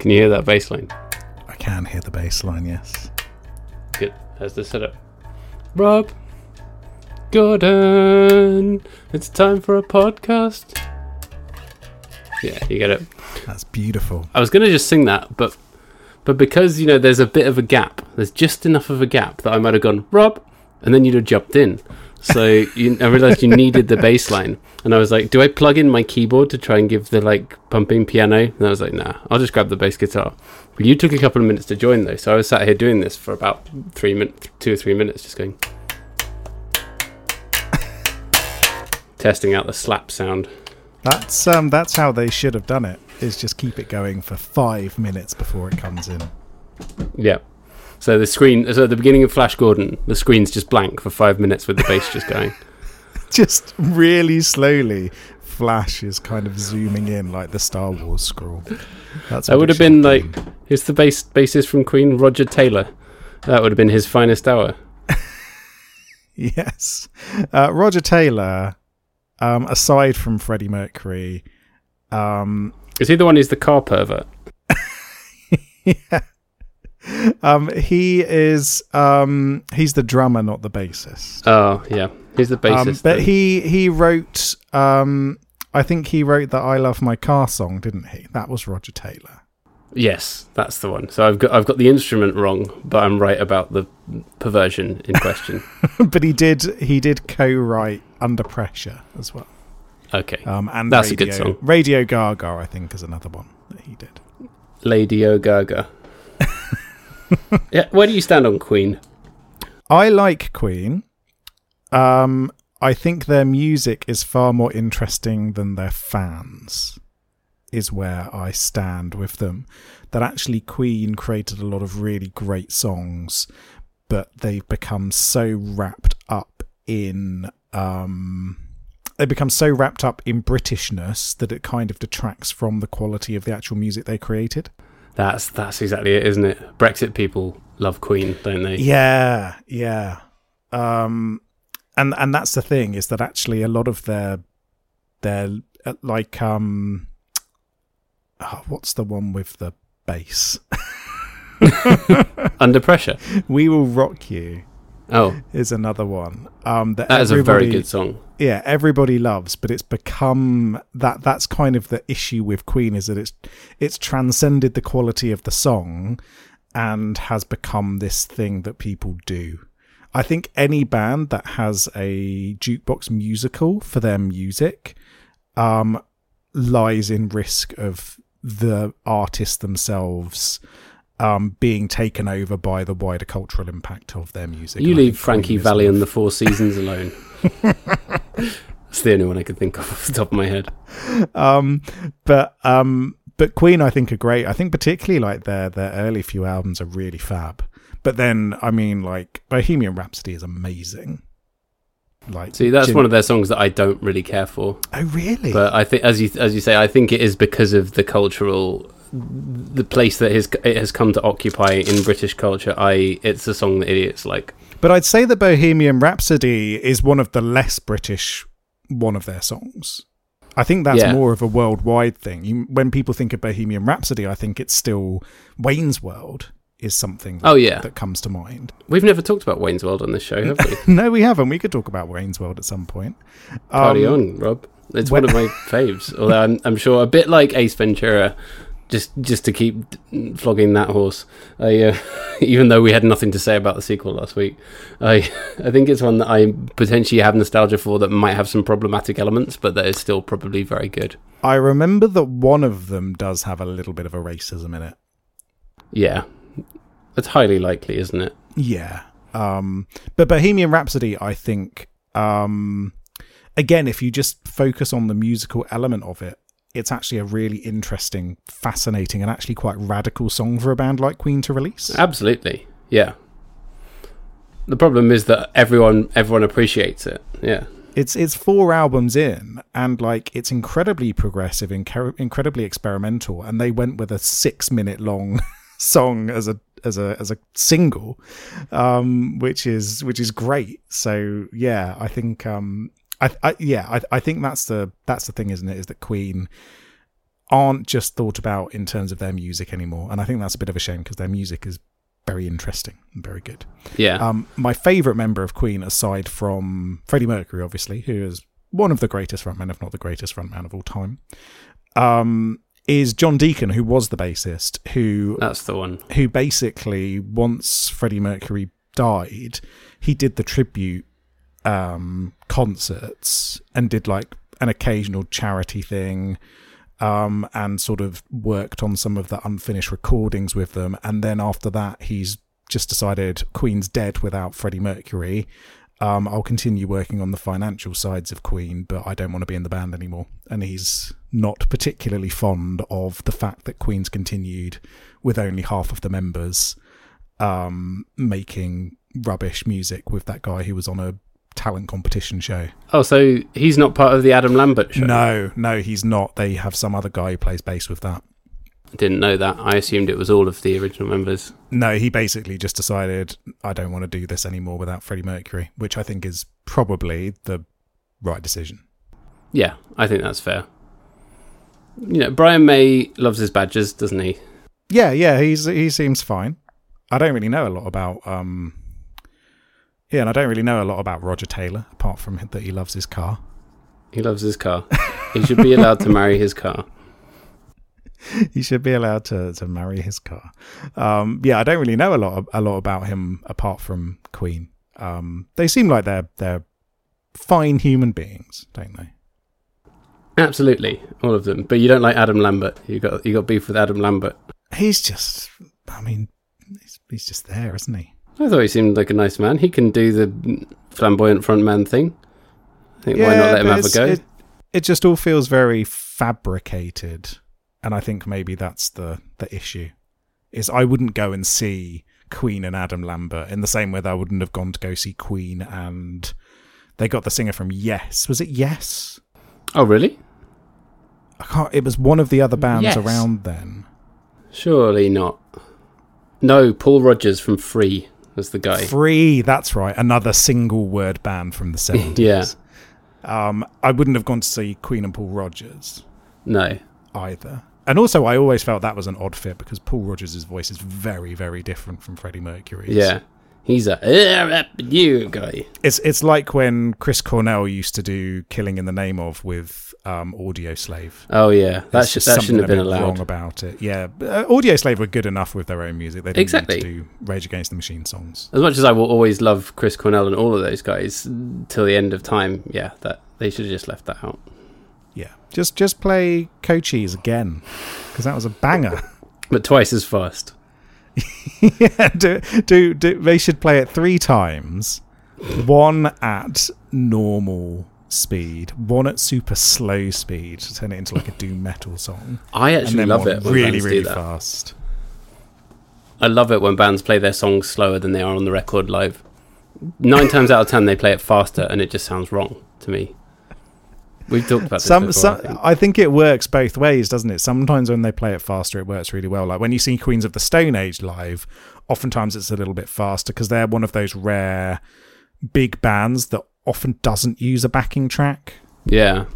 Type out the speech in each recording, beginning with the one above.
Can you hear that bass line? I can hear the bass line, yes. Good. How's the setup? Rob Gordon, it's time for a podcast. Yeah, you get it. That's beautiful. I was going to just sing that, but but because you know there's a bit of a gap, there's just enough of a gap that I might have gone Rob, and then you'd have jumped in. So you, I realized you needed the bass line, and I was like, do I plug in my keyboard to try and give the like pumping piano? And I was like, nah, I'll just grab the bass guitar. But you took a couple of minutes to join though, so I was sat here doing this for about three minutes, two or three minutes, just going. testing out the slap sound. That's um that's how they should have done it. Is just keep it going for five minutes before it comes in. Yeah. So the screen, so at the beginning of Flash Gordon, the screen's just blank for five minutes with the bass just going. Just really slowly, Flash is kind of zooming in like the Star Wars scroll. That's That would have been like, been. who's the bass bassist from Queen? Roger Taylor. That would have been his finest hour. yes, uh, Roger Taylor. Um, aside from Freddie Mercury, um, Is he the one who's the car pervert? yeah. Um, he is um, he's the drummer, not the bassist. Oh, yeah. He's the bassist. Um, but then. he he wrote um, I think he wrote the "I Love My Car" song, didn't he? That was Roger Taylor. Yes, that's the one. So I've got I've got the instrument wrong, but I'm right about the perversion in question. but he did he did co-write "Under Pressure" as well. Okay. Um, and That's a good song. Radio Gaga, I think, is another one that he did. Lady O Gaga. yeah, where do you stand on Queen? I like Queen. Um, I think their music is far more interesting than their fans. Is where I stand with them. That actually Queen created a lot of really great songs, but they've become so wrapped up in um they become so wrapped up in Britishness that it kind of detracts from the quality of the actual music they created. That's that's exactly it, isn't it? Brexit people love Queen, don't they? Yeah, yeah. Um, and and that's the thing is that actually a lot of their their uh, like um, oh, what's the one with the bass? Under pressure. we will rock you Oh, is another one. Um, that, that is a very good song. yeah everybody loves but it's become that that's kind of the issue with queen is that it's it's transcended the quality of the song and has become this thing that people do i think any band that has a jukebox musical for their music um lies in risk of the artists themselves um, being taken over by the wider cultural impact of their music. You leave Frankie Valli and the Four Seasons alone. It's the only one I could think of off the top of my head. um but um but queen i think are great i think particularly like their their early few albums are really fab but then i mean like bohemian rhapsody is amazing like See, that's Jim- one of their songs that I don't really care for. oh really But I think, as you as you say, I think it is because of the cultural, the place that his, it has come to occupy in British culture. I, it's a song that idiots like. but i'd say that bohemian rhapsody is one of the less british one of their songs I think that's Yeah. more of a worldwide thing. You, when people think of Bohemian Rhapsody, I think it's still Wayne's World is something that, Oh yeah, that comes to mind. we've never talked about Wayne's World on this show, have we? No, we haven't. We could talk about Wayne's World at some point. Party Um, on, Rob. It's when- one of my faves. Although I'm, I'm sure a bit like Ace Ventura, just just to keep flogging that horse. I, uh, even though we had nothing to say about the sequel last week, I I think it's one that I potentially have nostalgia for that might have some problematic elements, but that is still probably very good. I remember that one of them does have a little bit of a racism in it. Yeah, it's highly likely, isn't it? Yeah. Um, but Bohemian Rhapsody, I think, um, again, if you just focus on the musical element of it, it's actually a really interesting, fascinating, and actually quite radical song for a band like Queen to release. Absolutely, yeah. The problem is that everyone everyone appreciates it. Yeah, it's it's four albums in, and like it's incredibly progressive, inc- incredibly experimental, and they went with a six minute long song as a as a as a single, um, which is which is great. So yeah, I think um, I, I yeah, I, I think that's the that's the thing, isn't it? Is that Queen aren't just thought about in terms of their music anymore, and I think that's a bit of a shame because their music is very interesting and very good. Yeah. Um, my favourite member of Queen, aside from Freddie Mercury, obviously, who is one of the greatest frontmen, if not the greatest frontman of all time, um, is John Deacon, who was the bassist, who that's the one, who basically once Freddie Mercury died, he did the tribute um, concerts and did like an occasional charity thing um, and sort of worked on some of the unfinished recordings with them. And then after that, he's just decided Queen's dead without Freddie Mercury. Um, I'll continue working on the financial sides of Queen, but I don't want to be in the band anymore. And he's not particularly fond of the fact that Queen's continued with only half of the members um, making rubbish music with that guy who was on a talent competition show. Oh, so he's not part of the Adam Lambert show? No, no, he's not. They have some other guy who plays bass with that. Didn't know that. I assumed it was all of the original members. No, he basically just decided I don't want to do this anymore without Freddie Mercury, which I think is probably the right decision. Yeah, I think that's fair. You know, Brian May loves his badges, doesn't he? Yeah, yeah, he's he seems fine. I don't really know a lot about um yeah, and I don't really know a lot about Roger Taylor apart from that he loves his car. He loves his car. he should be allowed to marry his car. he should be allowed to, to marry his car. Um, yeah, I don't really know a lot a lot about him apart from Queen. Um, they seem like they're they're fine human beings, don't they? Absolutely, all of them. But you don't like Adam Lambert. You got you got beef with Adam Lambert. He's just, I mean, he's, he's just there, isn't he? I thought he seemed like a nice man. He can do the flamboyant frontman thing. I think yeah, why not let him have a go? It, it just all feels very fabricated, and I think maybe that's the the issue. Is I wouldn't go and see Queen and Adam Lambert in the same way that I wouldn't have gone to go see Queen and they got the singer from Yes. Was it Yes? Oh, really? I can't. It was one of the other bands Yes. around then. Surely not. No, Paul Rodgers from Free was the guy. Free. That's right. Another single word band from the seventies. Yeah. Um, I wouldn't have gone to see Queen and Paul Rodgers No. either. And also, I always felt that was an odd fit because Paul Rodgers' voice is very, very different from Freddie Mercury's. Yeah. He's a "Eh, you guy. It's it's like when Chris Cornell used to do "Killing in the Name of" with um, Audioslave. Oh yeah, that, sh- just that shouldn't have been allowed. Wrong about it, yeah. Uh, Audioslave were good enough with their own music. They didn't Exactly. need to do Rage Against the Machine songs. As much as I will always love Chris Cornell and all of those guys till the end of time, yeah, that they should have just left that out. Yeah, just just play Cochise again because that was a banger. But twice as fast. yeah, do, do do they should play it three times, one at normal speed, one at super slow speed to turn it into like a doom metal song, I actually love it really really that. fast. I love it when bands play their songs slower than they are on the record live. Nine times out of ten, they play it faster, and it just sounds wrong to me. We've talked about this Some, before. some, I think. I think it works both ways, doesn't it? Sometimes when they play it faster, it works really well. Like when you see Queens of the Stone Age live, oftentimes it's a little bit faster because they're one of those rare big bands that often doesn't use a backing track. Yeah,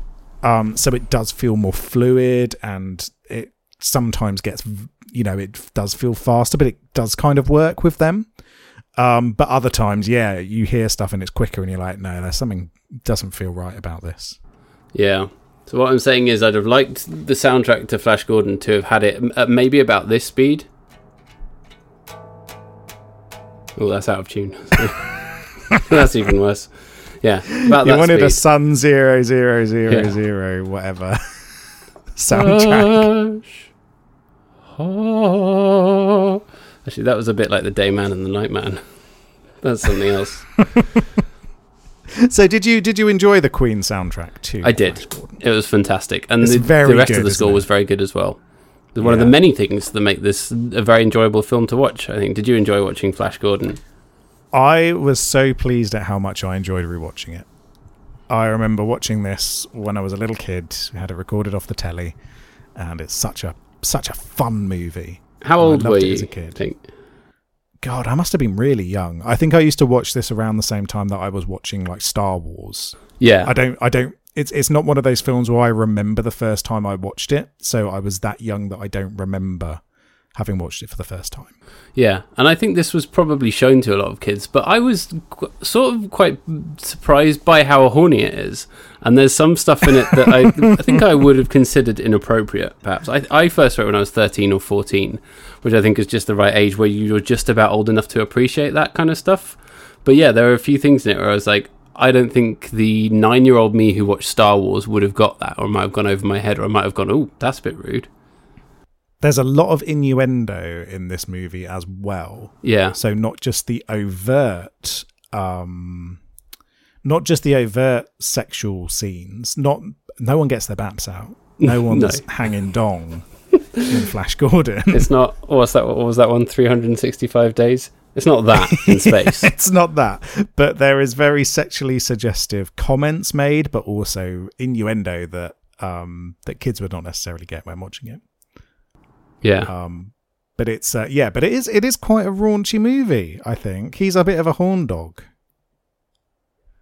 Um, so it does feel more fluid and it sometimes gets, you know, it does feel faster, but it does kind of work with them. Um, but other times, yeah, you hear stuff and it's quicker and you're like, no, there's something doesn't feel right about this. Yeah. So what I'm saying is, I'd have liked the soundtrack to Flash Gordon to have had it at maybe about this speed. Oh, that's out of tune. that's even worse. Yeah, about You wanted speed. a Sun Zero Zero Zero Yeah. Zero whatever soundtrack. Hush. Ah. Actually, that was a bit like the Day Man and the Night Man. That's something else. So did you did you enjoy the Queen soundtrack too? I did. It was fantastic, and the, the rest good, of the score was very good as well. One of the many things that make this a very enjoyable film to watch. I think. Did you enjoy watching Flash Gordon? I was so pleased at how much I enjoyed rewatching it. I remember watching this when I was a little kid. We had it recorded off the telly, and it's such a such a fun movie. How old were you? as a kid. God, I must have been really young. I think I used to watch this around the same time that I was watching like Star Wars. Yeah, I don't I don't it's it's not one of those films where I remember the first time I watched it. So I was that young that I don't remember having watched it for the first time. Yeah, and I think this was probably shown to a lot of kids, but I was qu- sort of quite surprised by how horny it is. And there's some stuff in it that I, I think I would have considered inappropriate, perhaps. I, I first read when I was 13 or 14, which I think is just the right age where you're just about old enough to appreciate that kind of stuff. But yeah, there are a few things in it where I was like, I don't think the nine year old me who watched Star Wars would have got that, or might have gone over my head, or I might have gone, oh, that's a bit rude. There's a lot of innuendo in this movie as well. Yeah. So not just the overt um not just the overt sexual scenes. Not no one gets their baps out. No one's hanging dong in Flash Gordon. It's not. What's that? What was that one? Three hundred and sixty-five days. It's not that in space. it's not that. But there is very sexually suggestive comments made, but also innuendo that um that kids would not necessarily get when watching it. yeah. Um but it's uh, yeah, but it is it is quite a raunchy movie. I think he's a bit of a horn dog.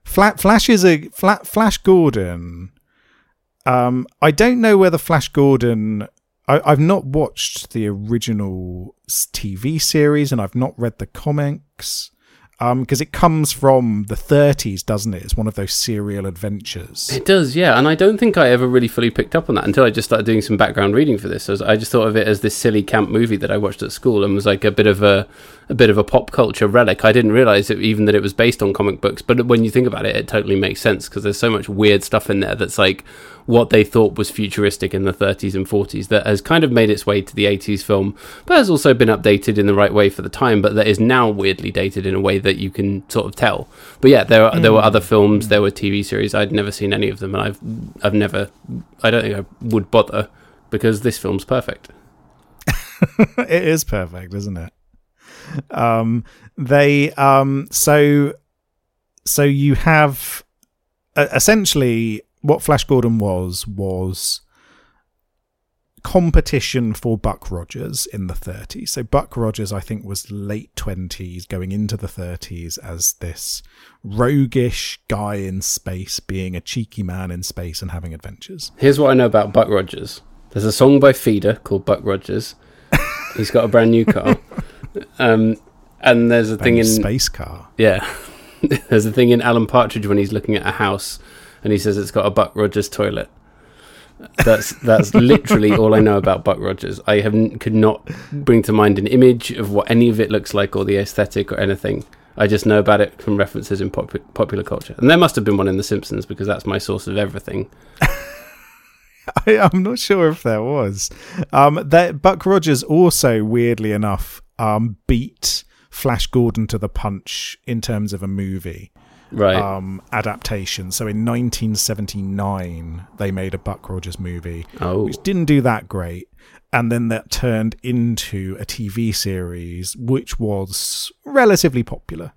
Flat Flash is a flat Flash Gordon. Um, I don't know whether Flash Gordon. I, I've not watched the original TV series, and I've not read the comics. Um, because it comes from the 30s, doesn't it? It's one of those serial adventures. It does, yeah, and I don't think I ever really fully picked up on that until I just started doing some background reading for this. I, was, I just thought of it as this silly camp movie that I watched at school and was like a bit of a a bit of a pop culture relic. I didn't realize it, even that it was based on comic books, but when you think about it, it totally makes sense because there's so much weird stuff in there that's like what they thought was futuristic in the 30s and 40s that has kind of made its way to the 80s film, but has also been updated in the right way for the time, but that is now weirdly dated in a way that you can sort of tell. But yeah, there are, there were mm. other films, there were TV series. I'd never seen any of them, and I've I've never. I don't think I would bother because this film's perfect. it is perfect, isn't it? Um, they um, so so you have uh, essentially what Flash Gordon was was competition for Buck Rogers in the 30s. So Buck Rogers, I think, was late 20s, going into the 30s as this roguish guy in space, being a cheeky man in space and having adventures. Here's what I know about Buck Rogers. There's a song by Feeder called Buck Rogers. He's got a brand new car. Um, and there's a thing in space car. Yeah. There's a thing in Alan Partridge when he's looking at a house and he says it's got a Buck Rogers toilet. That's that's literally all I know about Buck Rogers. I have could not bring to mind an image of what any of it looks like or the aesthetic or anything. I just know about it from references in pop- popular culture. And there must have been one in The Simpsons because that's my source of everything. I, I'm not sure if there was. Um, that Buck Rogers also, weirdly enough, um, beat Flash Gordon to the punch in terms of a movie Right. um, adaptation. So in 1979, they made a Buck Rogers movie, oh. which didn't do that great. And then that turned into a TV series, which was relatively popular.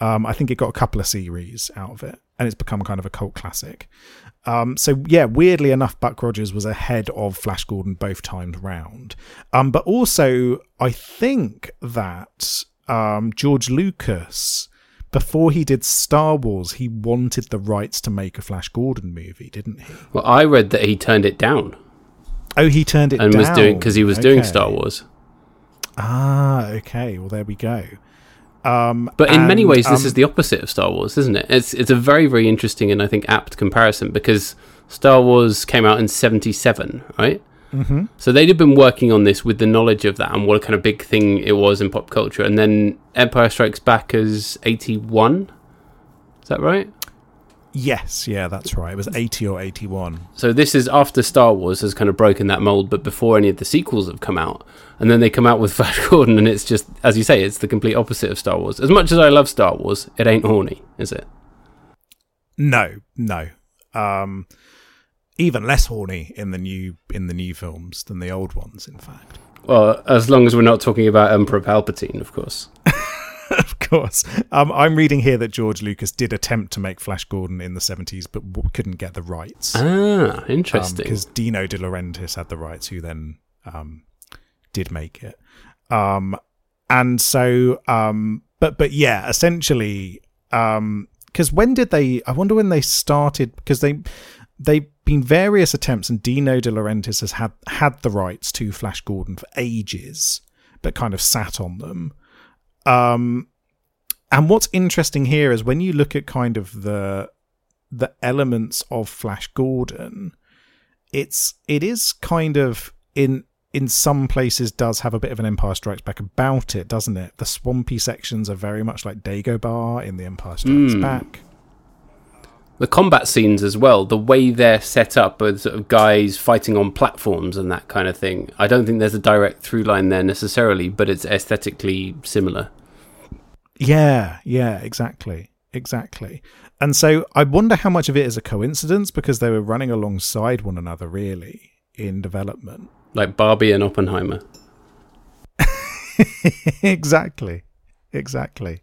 Um, I think it got a couple of series out of it, and it's become kind of a cult classic. Um, so yeah, weirdly enough, Buck Rogers was ahead of Flash Gordon both times round. Um, but also, I think that um, George Lucas, before he did Star Wars, he wanted the rights to make a Flash Gordon movie, didn't he? Well, I read that he turned it down Oh, he turned it and down was doing because he was doing Star Wars. Ah, okay. Well, there we go. Um, But in many and, ways, this um, is the opposite of Star Wars, isn't it? It's it's a very very interesting and I think apt comparison because Star Wars came out in 77, right? Mm-hmm. So they'd have been working on this with the knowledge of that and what a kind of big thing it was in pop culture. And then Empire Strikes Back as 81. Is that right? Yes, yeah, that's right. It was 80 or 81. So this is after Star Wars has kind of broken that mold, but before any of the sequels have come out. And then they come out with Flash Gordon, and it's just, as you say, it's the complete opposite of Star Wars. As much as I love Star Wars, it ain't horny, is it? No, no. Um, even less horny in the new in the new films than the old ones. In fact, well, as long as we're not talking about Emperor Palpatine, of course. of course. Um, I'm reading here that George Lucas did attempt to make Flash Gordon in the 70s, but w- couldn't get the rights. Ah, interesting. Because um, Dino De Laurentiis had the rights, who then um, did make it. Um, and so, um, but but yeah, essentially, because um, when did they? I wonder when they started because they they've been various attempts, and Dino De Laurentiis has had had the rights to Flash Gordon for ages, but kind of sat on them. Um, and what's interesting here is when you look at kind of the the elements of Flash Gordon, it's it is kind of in in some places does have a bit of an Empire Strikes Back about it, doesn't it? The swampy sections are very much like Dagobah in the Empire Strikes mm. Back the combat scenes as well, the way they're set up with sort of guys fighting on platforms and that kind of thing. I don't think there's a direct through line there necessarily, but it's aesthetically similar. Yeah, yeah, exactly. Exactly. And so I wonder how much of it is a coincidence because they were running alongside one another really in development. Like Barbie and Oppenheimer. exactly. Exactly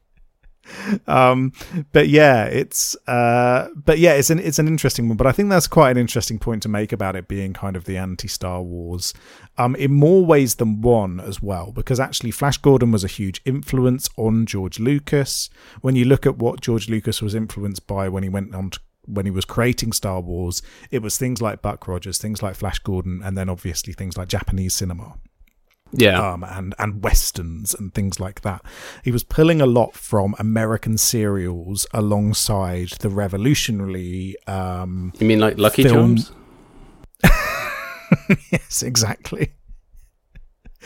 um, but yeah, it's uh, but yeah, it's an it's an interesting one. But I think that's quite an interesting point to make about it being kind of the anti Star Wars, um, in more ways than one as well. Because actually, Flash Gordon was a huge influence on George Lucas. When you look at what George Lucas was influenced by when he went on to when he was creating Star Wars, it was things like Buck Rogers, things like Flash Gordon, and then obviously things like Japanese cinema yeah, um, and and westerns and things like that. He was pulling a lot from American serials alongside the revolutionary. Um, you mean like Lucky film. Charms? yes, exactly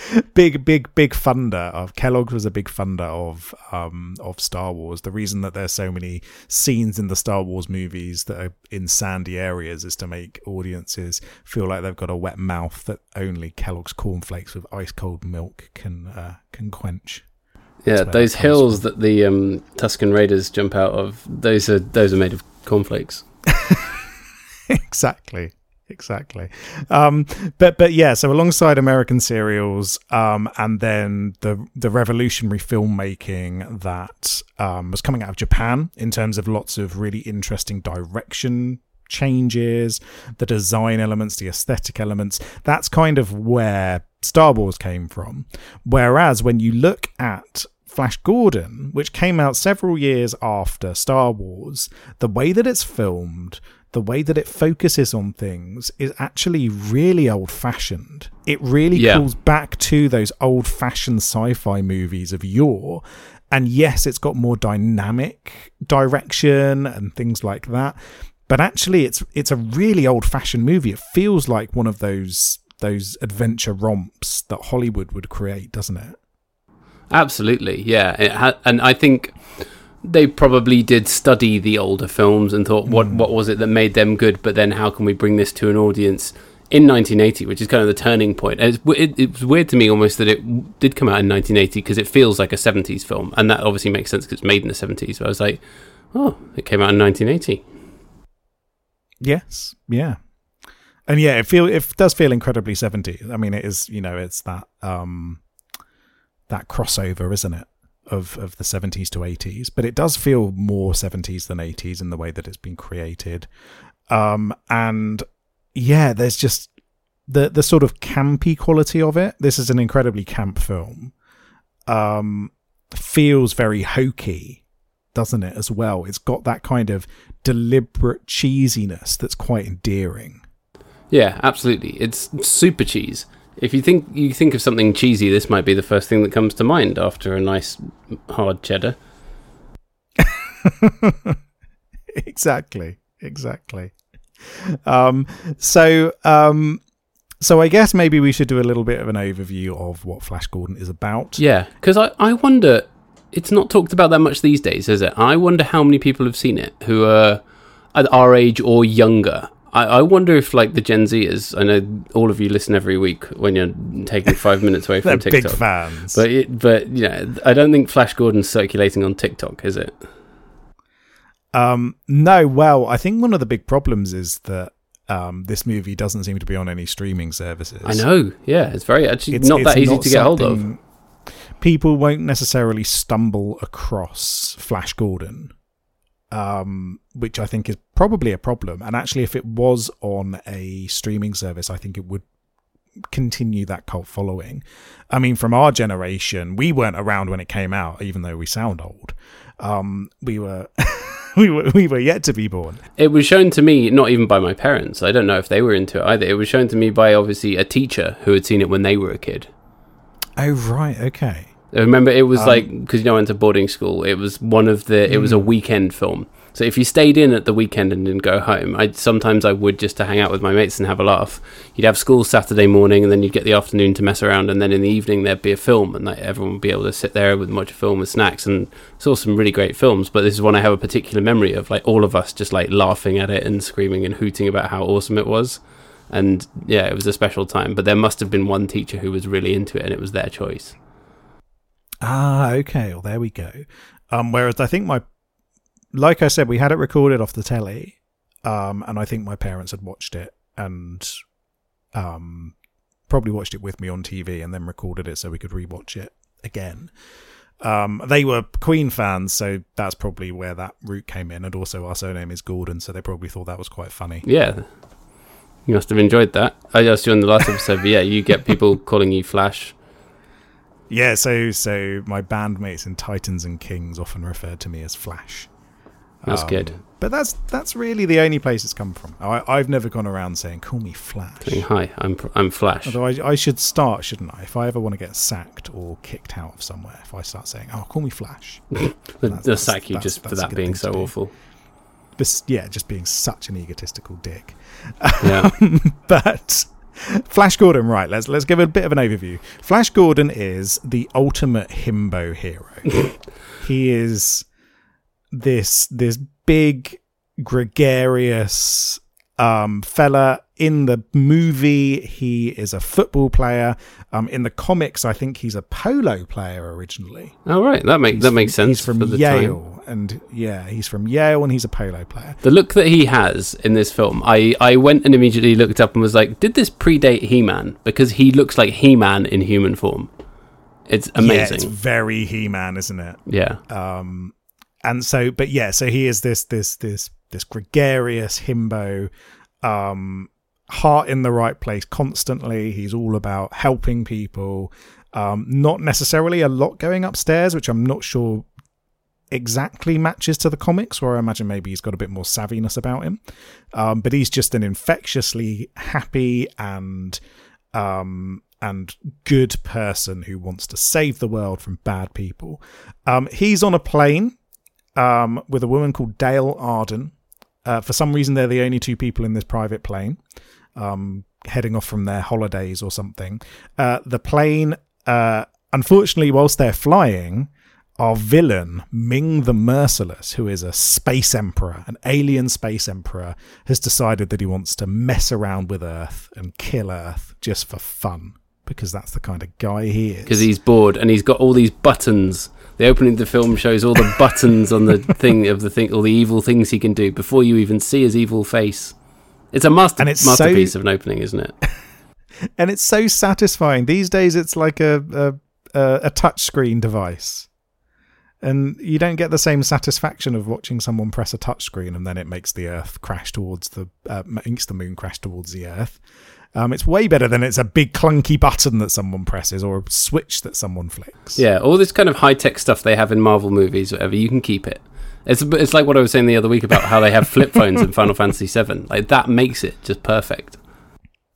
big, big, big funder of Kellogg's was a big funder of um, of Star Wars. The reason that there's so many scenes in the Star Wars movies that are in sandy areas is to make audiences feel like they've got a wet mouth that only Kellogg's cornflakes with ice cold milk can uh, can quench. Yeah, those hills from. that the um, Tusken Raiders jump out of, those are those are made of cornflakes. exactly exactly. Um, but but yeah, so alongside American serials, um, and then the the revolutionary filmmaking that um, was coming out of Japan in terms of lots of really interesting direction changes, the design elements, the aesthetic elements. That's kind of where Star Wars came from. Whereas when you look at Flash Gordon, which came out several years after Star Wars, the way that it's filmed, the way that it focuses on things is actually really old fashioned. It really yeah. calls back to those old fashioned sci fi movies of yore. And yes, it's got more dynamic direction and things like that. But actually it's it's a really old fashioned movie. It feels like one of those those adventure romps that Hollywood would create, doesn't it? Absolutely, yeah. Ha- and I think they probably did study the older films and thought, what mm. what was it that made them good? But then, how can we bring this to an audience in 1980, which is kind of the turning point? It's, it, it was weird to me almost that it did come out in 1980 because it feels like a 70s film, and that obviously makes sense because it's made in the 70s. But I was like, oh, it came out in 1980. Yes, yeah, and yeah, it feel it does feel incredibly 70s. I mean, it is, you know, it's that um that crossover, isn't it? Of of the 70s to 80s, but it does feel more 70s than 80s in the way that it's been created. Um, and yeah, there's just the the sort of campy quality of it. This is an incredibly camp film. Um, feels very hokey, doesn't it? As well, it's got that kind of deliberate cheesiness that's quite endearing. Yeah, absolutely. It's super cheese. If you think you think of something cheesy, this might be the first thing that comes to mind after a nice hard cheddar. exactly, exactly. um, so, um, so I guess maybe we should do a little bit of an overview of what Flash Gordon is about. Yeah, because I, I wonder, it's not talked about that much these days, is it? I wonder how many people have seen it who are at our age or younger. I, I wonder if, like, the Gen Zers, I know all of you listen every week when you're taking five minutes away from big TikTok. fans. But, it, but, know, I don't think Flash Gordon's circulating on TikTok, is it? Um, no, well, I think one of the big problems is that um, this movie doesn't seem to be on any streaming services. I know, yeah, it's very, actually It's not that it's easy to get hold of. People won't necessarily stumble across Flash Gordon, um, which I think is probably a problem. And actually, if it was on a streaming service, I think it would continue that cult following. I mean, from our generation, we weren't around when it came out, even though we sound old. Um, we were. We were, we were yet to be born. It was shown to me, not even by my parents. I don't know if they were into it either. It was shown to me by obviously a teacher who had seen it when they were a kid. Oh, right. Okay. I remember it was Um, like because you know I went to boarding school. It was one of the. It was Hmm. a weekend film. So if you stayed in at the weekend and didn't go home, I sometimes I would just to hang out with my mates and have a laugh. You'd have school Saturday morning, and then you'd get the afternoon to mess around, and then in the evening there'd be a film, and like everyone would be able to sit there with watch a film with snacks, and saw some really great films. But this is one I have a particular memory of, like all of us just like laughing at it and screaming and hooting about how awesome it was. And yeah, it was a special time. But there must have been one teacher who was really into it, and it was their choice. Ah, okay. Well, there we go. Um, whereas I think my, like I said, we had it recorded off the telly, um, and I think my parents had watched it and, um, probably watched it with me on TV and then recorded it so we could rewatch it again. Um, they were Queen fans, so that's probably where that route came in. And also, our surname is Gordon, so they probably thought that was quite funny. Yeah. You must have enjoyed that. I asked you on the last episode, but yeah, you get people calling you Flash. Yeah, so so my bandmates in Titans and Kings often referred to me as Flash. That's Um, good. But that's that's really the only place it's come from. I, I've never gone around saying "call me Flash." Saying, Hi, I'm I'm Flash. Although I, I should start, shouldn't I? If I ever want to get sacked or kicked out of somewhere, if I start saying, "Oh, call me Flash," They'll sack you just for that being so awful. this, yeah, just being such an egotistical dick. Yeah. but Flash Gordon, right? Let's let's give a bit of an overview. Flash Gordon is the ultimate himbo hero. he is this this big gregarious um fella in the movie he is a football player um in the comics i think he's a polo player originally All right, that makes that makes sense he's from for the yale time. and yeah he's from yale and he's a polo player The look that he has in this film, I, I went and immediately looked up and was like, did this predate He-Man? Because he looks like He-Man in human form. It's yeah, amazing. it's very he-man isn't it Yeah. um and so but yeah so he is this this this this gregarious himbo um heart in the right place constantly. He's all about helping people. Um not necessarily a lot going upstairs which i'm not sure exactly matches to the comics where i imagine maybe he's got a bit more savviness about him. Um but he's just an infectiously happy and um and good person who wants to save the world from bad people. Um he's on a plane um, with a woman called Dale Arden. Uh, for some reason, they're the only two people in this private plane, um, heading off from their holidays or something. Uh, the plane, uh, unfortunately, whilst they're flying, our villain, Ming the Merciless, who is a space emperor, an alien space emperor, has decided that he wants to mess around with Earth and kill Earth just for fun. Because that's the kind of guy he is. Because he's bored and he's got all these buttons. The opening of the film shows all the buttons on the thing of the thing, all the evil things he can do before you even see his evil face. It's a master And it's masterpiece so- of an opening, isn't it? and it's so satisfying. These days, it's like a a, a, a touch screen device, and you don't get the same satisfaction of watching someone press a touch screen and then it makes the Earth crash towards the uh, makes the moon crash towards the Earth. Um, it's way better than it's a big clunky button that someone presses or a switch that someone flicks. Yeah, all this kind of high tech stuff they have in Marvel movies, whatever, you can keep it. It's it's like what I was saying the other week about how they have flip phones in Final Fantasy VII. Like that makes it just perfect.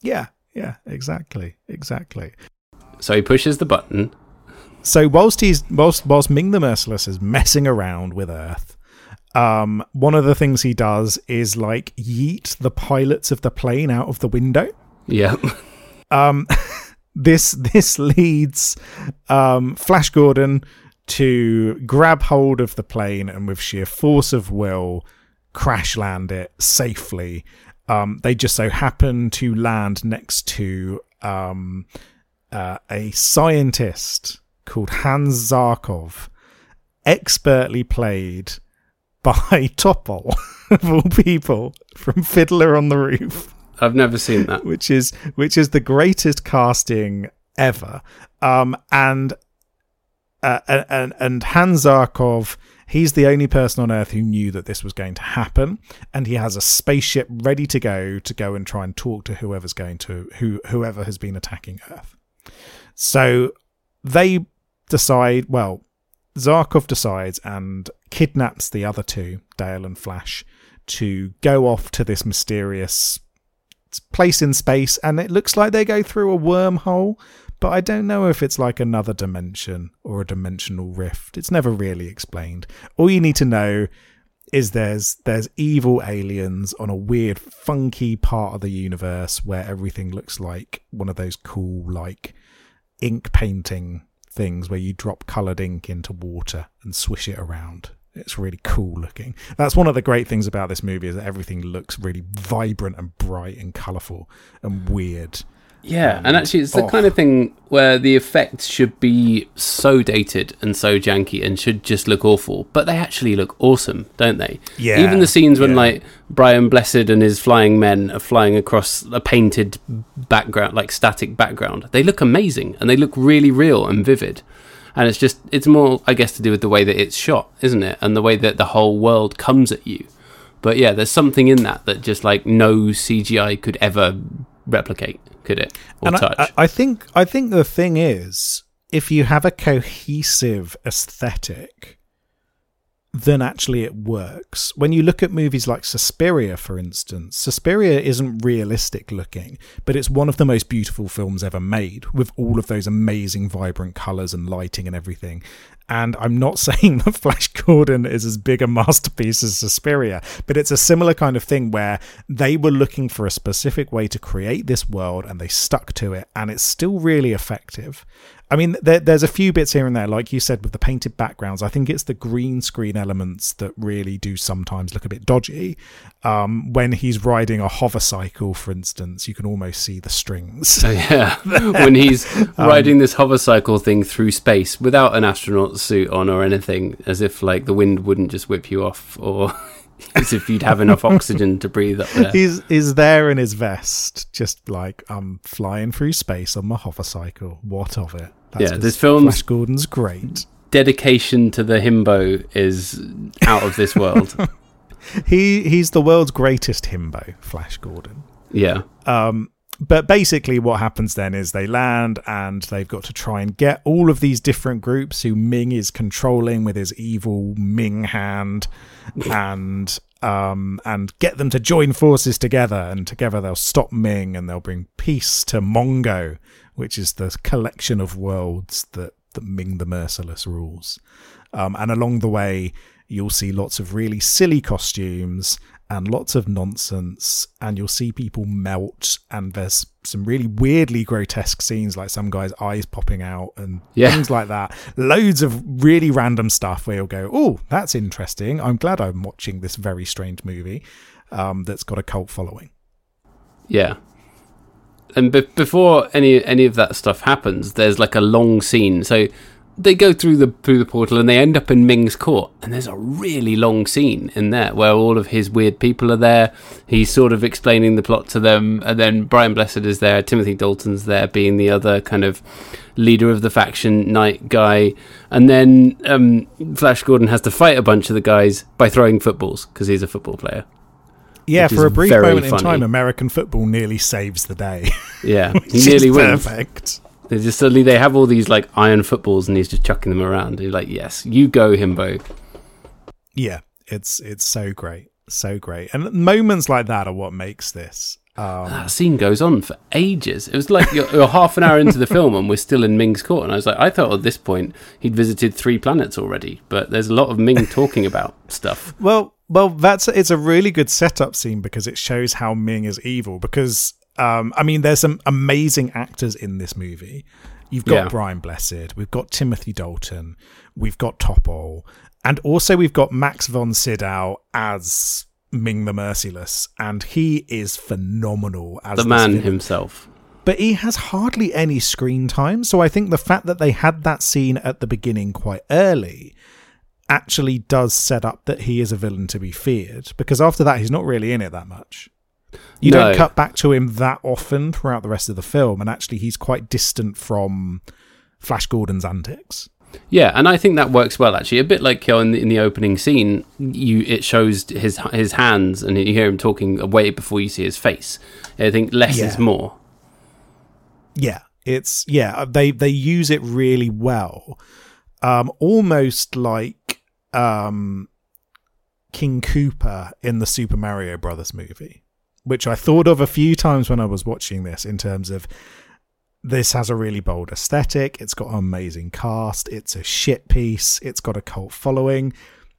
yeah, yeah, exactly, exactly. So he pushes the button. So whilst he's whilst whilst Ming the Merciless is messing around with Earth, um, one of the things he does is like yeet the pilots of the plane out of the window. Yeah. Um, this this leads um, Flash Gordon to grab hold of the plane and with sheer force of will crash land it safely. Um, they just so happen to land next to um, uh, a scientist called Hans Zarkov, expertly played by Topol, of all people, from Fiddler on the Roof I've never seen that. which is which is the greatest casting ever. Um, and uh, and and Hans Zarkov, he's the only person on Earth who knew that this was going to happen, and he has a spaceship ready to go to go and try and talk to whoever's going to who whoever has been attacking Earth. So they decide. Well, Zarkov decides and kidnaps the other two, Dale and Flash, to go off to this mysterious place in space and it looks like they go through a wormhole but i don't know if it's like another dimension or a dimensional rift. It's never really explained. All you need to know is there's there's evil aliens on a weird funky part of the universe where everything looks like one of those cool like ink painting things where you drop colored ink into water and swish it around it's really cool looking. That's one of the great things about this movie is that everything looks really vibrant and bright and colourful and weird. Yeah, and um, actually, it's the oh. kind of thing where the effects should be so dated and so janky and should just look awful, but they actually look awesome, don't they? Yeah, Even the scenes when, yeah. like, Brian Blessed and his flying men are flying across a painted background, like static background, they look amazing and they look really real and vivid. And it's just, it's more, I guess, to do with the way that it's shot, isn't it? And the way that the whole world comes at you. But yeah, there's something in that that just, like, no CGI could ever replicate, could it? Or and touch. I, I, I think I think the thing is, if you have a cohesive aesthetic, then actually it works. When you look at movies like Suspiria, for instance, Suspiria isn't realistic looking, but it's one of the most beautiful films ever made, with all of those amazing, vibrant colours and lighting and everything. And I'm not saying that Flash Gordon is as big a masterpiece as Suspiria, but it's a similar kind of thing where they were looking for a specific way to create this world and they stuck to it, and it's still really effective. I mean, there, there's a few bits here and there, like you said, with the painted backgrounds. I think it's the green screen elements that really do sometimes look a bit dodgy. Um, when he's riding a hover cycle, for instance, you can almost see the strings. Oh, yeah, when he's riding this hover cycle thing through space without an astronaut suit on or anything, as if like the wind wouldn't just whip you off, or as if you'd have enough oxygen to breathe up there. He's he's there in his vest, just like I'm flying through space on my hover cycle. What of it? Yeah, 'cause this film's- Flash Gordon's great. Dedication to the himbo is out of this world. He he's the world's greatest himbo, Flash Gordon. yeah, Um, but basically, what happens then is they land and they've got to try and get all of these different groups who Ming is controlling with his evil Ming hand, and um, and get them to join forces together. And together they'll stop Ming and they'll bring peace to Mongo, which is the collection of worlds that that Ming the Merciless rules. Um, and along the way, you'll see lots of really silly costumes and lots of nonsense, and you'll see people melt. And there's some really weirdly grotesque scenes, like some guy's eyes popping out and Yeah. things like that. Loads of really random stuff where you'll go, "Oh, that's interesting. I'm glad I'm watching this very strange movie um, that's got a cult following." yeah. And be- before any any of that stuff happens, there's like a long scene. So they go through the through the portal and they end up in Ming's court. And there's a really long scene in there where all of his weird people are there. He's sort of explaining the plot to them, and then Brian Blessed is there. Timothy Dalton's there, being the other kind of leader of the faction, night guy. And then um, Flash Gordon has to fight a bunch of the guys by throwing footballs because he's a football player. Yeah, for a brief moment in time, American football nearly saves the day. Yeah, he nearly wins. Perfect. They just suddenly they have all these like iron footballs and he's just chucking them around. He's like, "Yes, you go, himbo." Yeah, it's it's so great, so great, and moments like that are what makes this. Um, ah, that scene goes on for ages. It was like you're, you're half an hour into the film and we're still in Ming's court. And I was like, I thought at this point he'd visited three planets already, but there's a lot of Ming talking about stuff. Well, well, that's it's a really good setup scene because it shows how Ming is evil. Because um, I mean, there's some amazing actors in this movie. You've got Yeah. Brian Blessed, we've got Timothy Dalton, we've got Topol, and also we've got Max von Sydow as Ming the Merciless, and he is phenomenal as The man villain himself. but he has hardly any screen time. So I think the fact that they had that scene at the beginning quite early actually does set up that he is a villain to be feared because after that he's not really in it that much. You No. don't cut back to him that often throughout the rest of the film and actually he's quite distant from Flash Gordon's antics. Yeah, and I think that works well actually. A bit like uh, in the, in the opening scene, you it shows his his hands and you hear him talking away before you see his face. I think less is more. Yeah, it's yeah, they they use it really well. Um almost like um King Koopa in the Super Mario Brothers movie, which I thought of a few times when I was watching this in terms of this has a really bold aesthetic, it's got an amazing cast, it's a shit piece, it's got a cult following.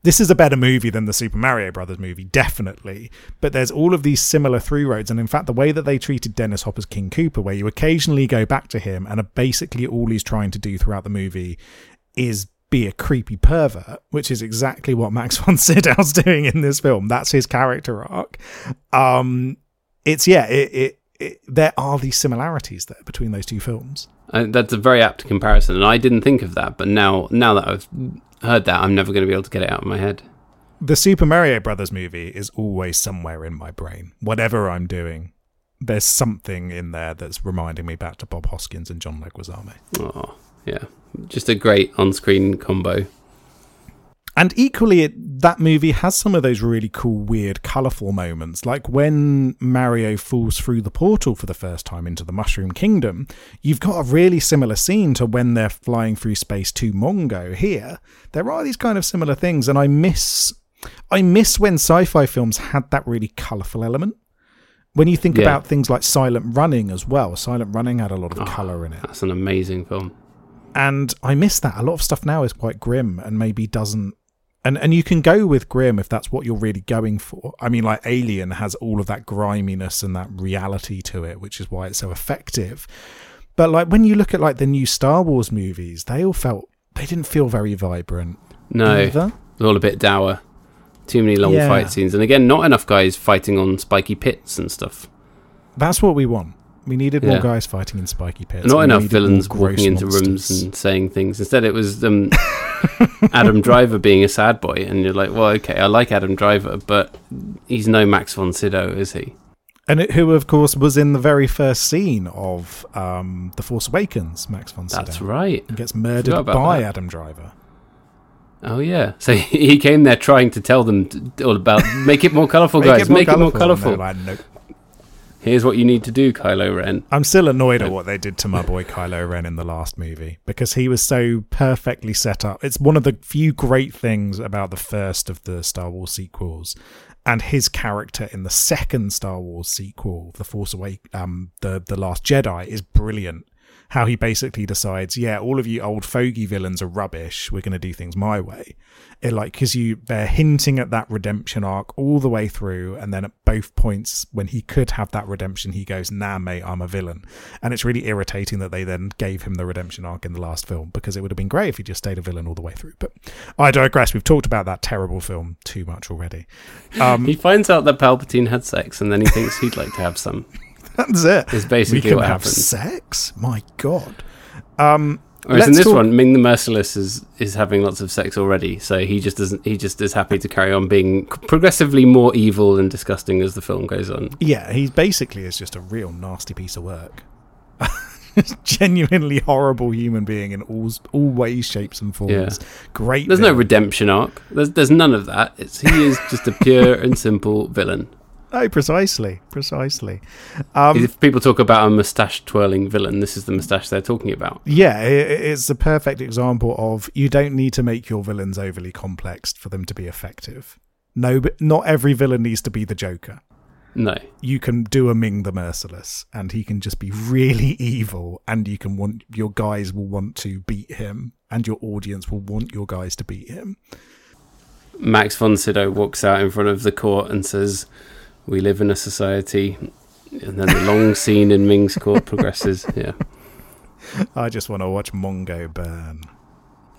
This is a better movie than the Super Mario Brothers movie, definitely. But there's all of these similar through roads, and in fact, the way that they treated Dennis Hopper's King Koopa, where you occasionally go back to him, and basically all he's trying to do throughout the movie is be a creepy pervert, which is exactly what Max von Sydow's doing in this film. That's his character arc. Um, it's yeah, it, it, it there are these similarities there between those two films. Uh, that's a very apt comparison, and I didn't think of that. But now, now that I've heard that, I'm never going to be able to get it out of my head. The Super Mario Brothers movie is always somewhere in my brain. Whatever I'm doing, there's something in there that's reminding me back to Bob Hoskins and John Leguizamo. Oh, yeah, just a great on-screen combo. And equally, it, that movie has some of those really cool, weird, colourful moments. Like when Mario falls through the portal for the first time into the Mushroom Kingdom, you've got a really similar scene to when they're flying through space to Mongo here. There are these kind of similar things, and I miss. I miss when sci-fi films had that really colourful element. When you think Yeah. about things like Silent Running as well, Silent Running had a lot of Oh. colour in it That's an amazing film. And I miss that. A lot of stuff now is quite grim and maybe doesn't. And and you can go with grim if that's what you're really going for. I mean, like Alien has all of that griminess and that reality to it, which is why it's so effective. But like when you look at like the new Star Wars movies, they all felt they didn't feel very vibrant No, either. all a bit dour. Too many long Yeah. fight scenes, and again, not enough guys fighting on spiky pits and stuff. That's what we want. We needed more guys fighting in spiky pits. Not We enough villains walking into rooms and saying things. Instead, it was um, Adam Driver being a sad boy, and you're like, well, okay, I like Adam Driver, but he's no Max von Sydow, is he? And it, who, of course, was in the very first scene of um, The Force Awakens, Max von Sydow. That's right. and gets murdered by that. Adam Driver. Oh yeah. So he came there trying to tell them all about make it more colourful, guys. make it more colourful. like, nope. Here's what you need to do, Kylo Ren. I'm still annoyed at what they did to my boy Kylo Ren in the last movie because he was so perfectly set up. It's one of the few great things about the first of the Star Wars sequels, and his character in the second Star Wars sequel, The Force Awake, um, the the Last Jedi, is brilliant. How he basically decides, yeah, all of you old fogey villains are rubbish. We're going to do things my way. It like because you they're hinting at that redemption arc all the way through, and then at both points when he could have that redemption, he goes, "Nah, mate, I'm a villain," and it's really irritating that they then gave him the redemption arc in the last film because it would have been great if he just stayed a villain all the way through. But I digress. We've talked about that terrible film too much already. Um, He finds out that Palpatine had sex, and then he thinks he'd like to have some. That's it. Is We basically can what have happens. sex. My God. Um, Whereas in this talk- one, Ming the Merciless is is having lots of sex already, so he just doesn't. He just is happy to carry on being progressively more evil and disgusting as the film goes on. Yeah, he basically is just a real nasty piece of work. Genuinely horrible human being in all all ways, shapes, and forms. Yeah. Great. There's no redemption arc. There's there's none of that. It's he is just a pure and simple villain. No, precisely, precisely. Um, if people talk about a mustache twirling villain, this is the mustache they're talking about. yeah, it's a perfect example of you don't need to make your villains overly complex for them to be effective. No, but not every villain needs to be the Joker. No. you can do a Ming the Merciless, and he can just be really evil, and you can want your guys will want to beat him, and your audience will want your guys to beat him. Max von Sydow walks out in front of the court and says, "We live in a society." And then the long scene in Ming's court progresses. Yeah. I just want to watch Mongo burn.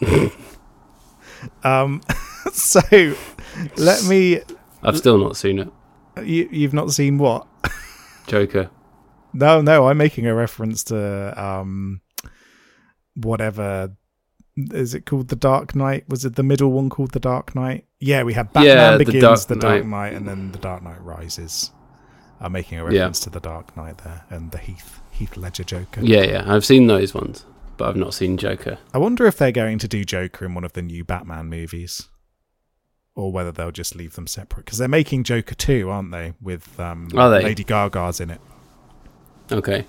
um, so let me. I've still not seen it. You, you've not seen what? Joker. No, no, I'm making a reference to um, whatever is it called? The Dark Knight. Was it the middle one called The Dark Knight? Yeah, we have Batman Yeah, The Begins, Dark The Dark Knight. Knight, and then The Dark Knight Rises. I'm making a Yeah. reference to The Dark Knight there and the Heath Heath Ledger Joker. Yeah, yeah. I've seen those ones, but I've not seen Joker. I wonder if they're going to do Joker in one of the new Batman movies, or whether they'll just leave them separate because they're making Joker two, aren't they? With um, Are they? Lady Gaga's in it. Okay.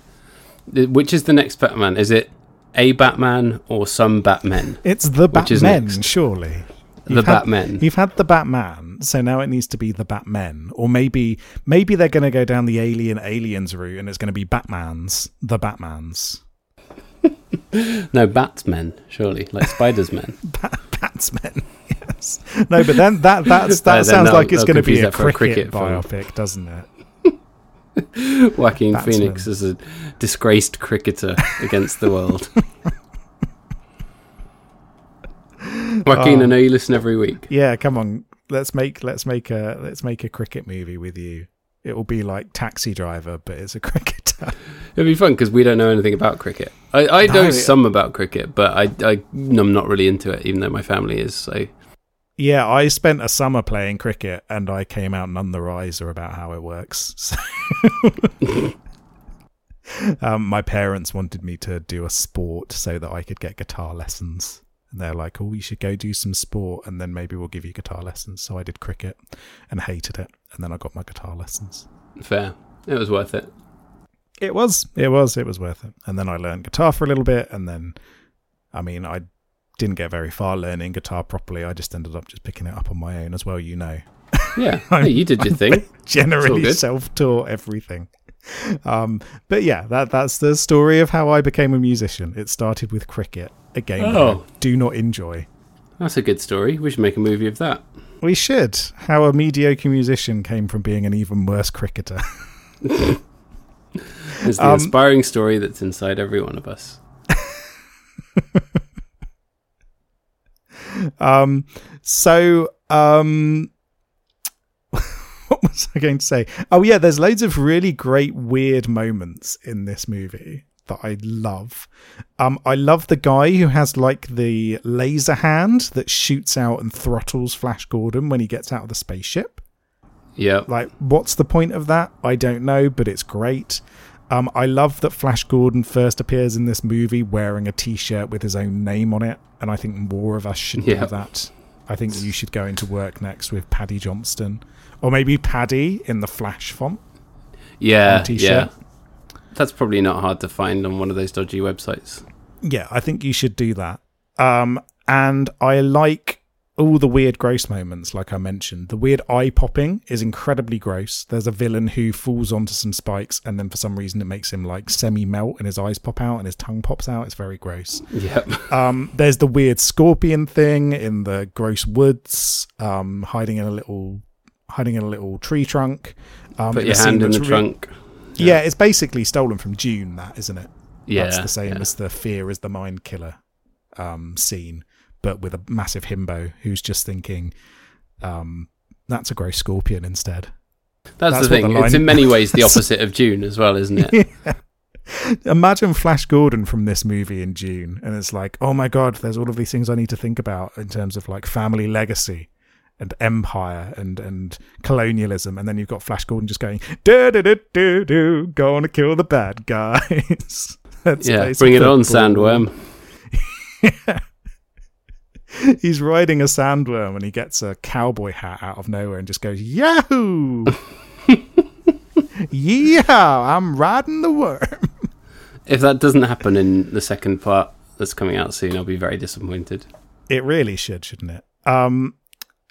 Which is the next Batman? Is it a Batman or some Batmen? It's the Batmen, surely. The You've had- Batmen. You've had the Batman, so now it needs to be the Batmen, or maybe maybe they're going to go down the Alien Aliens route, and it's going to be Batman's, the Batman's, No, Batmen, surely. Like Spider's Men. Batsmen. Yes. No, but then that that's that then sounds like it's going to be a cricket, cricket film. biopic, doesn't it? Joaquin Batsman. Phoenix is a disgraced cricketer against the world. Joaquin, I Oh. know you listen every week. Yeah, come on. Let's make let's make a let's make a cricket movie with you. It will be like Taxi Driver, but it's a cricketer. It'd be fun because we don't know anything about cricket. I, I No, know it- some about cricket, but I, I, I'm not really into it, even though my family is. So yeah, I spent a summer playing cricket, and I came out none the wiser about how it works. So um, my parents wanted me to do a sport so that I could get guitar lessons. And they're like, "Oh, you should go do some sport, and then maybe we'll give you guitar lessons." So I did cricket and hated it, and then I got my guitar lessons. fair. It was worth it. It was, it was, it was worth it. And then I learned guitar for a little bit, and then, I mean, I didn't get very far learning guitar properly. I just ended up just picking it up on my own as well. You know, Yeah, I'm- Hey, you did your thing. generally self-taught everything. Um, but yeah, that that's the story of how I became a musician. It started with cricket, a game Oh. do not enjoy. That's a good story. We should make a movie of that. We should. How a mediocre musician came from being an even worse cricketer. It's the Um, inspiring story that's inside every one of us. Um, so, um, what was I going to say? Oh, yeah, there's loads of really great, weird moments in this movie that I love. Um, I love the guy who has like the laser hand that shoots out and throttles Flash Gordon when he gets out of the spaceship. Yeah. Like, what's the point of that? I don't know, but it's great. Um, I love that Flash Gordon first appears in this movie wearing a T-shirt with his own name on it, and I think more of us should Yeah. do that. I think you should go into work next with Paddy Johnston, or maybe Paddy in the Flash font. Yeah. Yeah. That's probably not hard to find on one of those dodgy websites. Yeah, I think you should do that. Um, and I like all the weird, gross moments, like I mentioned. The weird eye popping is incredibly gross. There's a villain who falls onto some spikes, and then for some reason it makes him like semi melt, and his eyes pop out, and his tongue pops out. It's very gross. Yep. Um, there's the weird scorpion thing in the gross woods, um, hiding in a little, hiding in a little tree trunk. Um, Put your hand in the re- trunk. yeah, it's basically stolen from Dune, that isn't it? Yeah. That's the same yeah. as the fear is the mind killer um, scene, but with a massive himbo who's just thinking, um, that's a gross scorpion instead. That's, that's the thing. the it's in many ways the opposite of Dune as well, isn't it? Imagine Flash Gordon from this movie in Dune, and it's like, oh my god, there's all of these things I need to think about in terms of like family legacy and empire and and colonialism, and then you've got Flash Gordon just going, do do do do do, gonna kill the bad guys. That's yeah. Bring it on. Sandworm. He's riding a sandworm and he gets a cowboy hat out of nowhere and just goes, Yahoo! yeah, I'm riding the worm. If that doesn't happen in the second part that's coming out soon, I'll be very disappointed. It really should, shouldn't it? Um,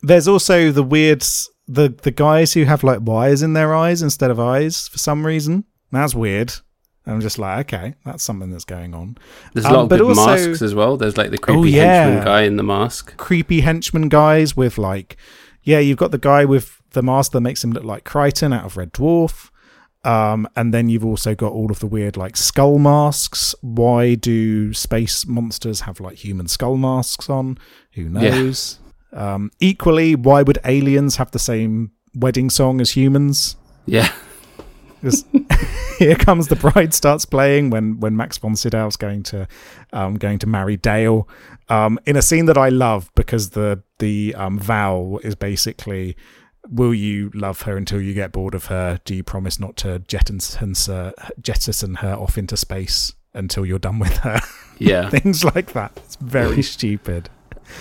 there's also the weird the the guys who have like wires in their eyes instead of eyes for some reason. That's weird. I'm just like, okay, that's something that's going on. There's a Um, lot of but good also- masks as well. There's like the creepy Oh, yeah. henchman guy in the mask. Creepy henchman guys with like, yeah, you've got the guy with the mask that makes him look like Kryten out of Red Dwarf. Um, and then you've also got all of the weird like skull masks. Why do space monsters have like human skull masks on? Who knows? Um, equally, why would aliens have the same wedding song as humans? Yeah. Here comes the bride starts playing when when Max von Sydow's going to um, going to marry Dale. Um, in a scene that I love because the the um, vow is basically will you love her until you get bored of her? Do you promise not to jettison her, jettison her off into space until you're done with her? Yeah. things like that. It's very stupid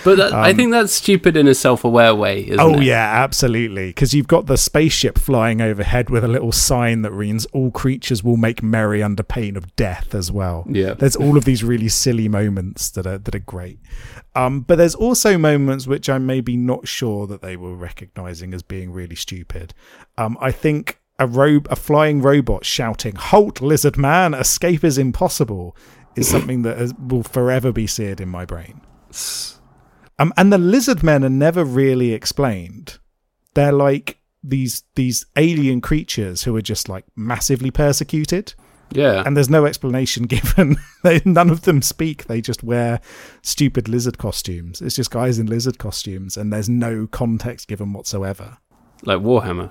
But that, I Um, think that's stupid in a self-aware way, isn't Oh it? yeah, absolutely. Because you've got the spaceship flying overhead with a little sign that reads "All creatures will make merry under pain of death" as well. Yeah. There's all of these really silly moments that are that are great. Um, but there's also moments which I'm maybe not sure that they were recognizing as being really stupid. Um, I think a ro- a flying robot shouting "Halt, lizard man! Escape is impossible" is something that has, will forever be seared in my brain. Um, and the lizard men are never really explained. They're like these these alien creatures who are just like massively persecuted, Yeah. and there's no explanation given. they, none of them speak. They just wear stupid lizard costumes. It's just guys in lizard costumes, and there's no context given whatsoever. like Warhammer.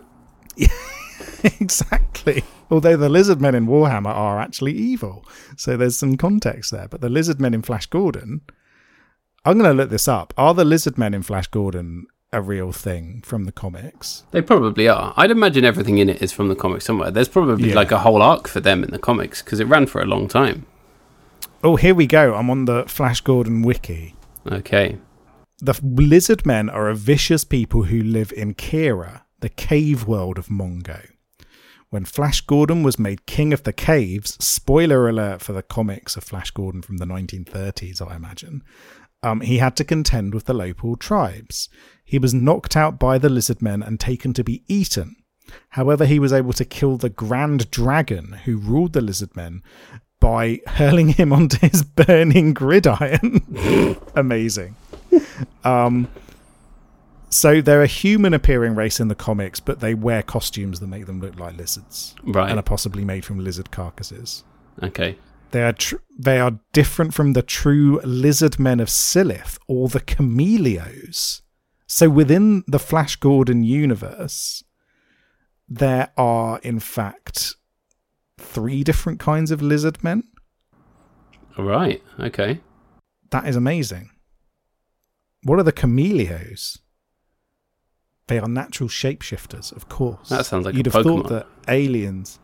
exactly. Although the lizard men in Warhammer are actually evil, so there's some context there. But the lizard men in Flash Gordon, I'm going to look this up. Are the lizard men in Flash Gordon a real thing from the comics? They probably are. I'd imagine everything in it is from the comics somewhere. There's probably Yeah. like a whole arc for them in the comics because it ran for a long time. Oh, here we go. I'm on the Flash Gordon wiki. Okay. The lizard men are a vicious people who live in Kira, the cave world of Mongo. When Flash Gordon was made king of the caves, spoiler alert for the comics of Flash Gordon from the 1930s, I imagine, um, he had to contend with the local tribes. He was knocked out by the lizard men and taken to be eaten. However, he was able to kill the Grand Dragon who ruled the lizard men by hurling him onto his burning gridiron. Amazing. Um, so they're a human appearing race in the comics, but they wear costumes that make them look like lizards Right. and are possibly made from lizard carcasses. okay. They are tr- they are different from the true lizard men of Silith or the Chameleos. So within the Flash Gordon universe, there are in fact three different kinds of lizard men. All right. Okay. That is amazing. What are the Chameleos? They are natural shapeshifters, of course. That sounds like You'd have thought that aliens.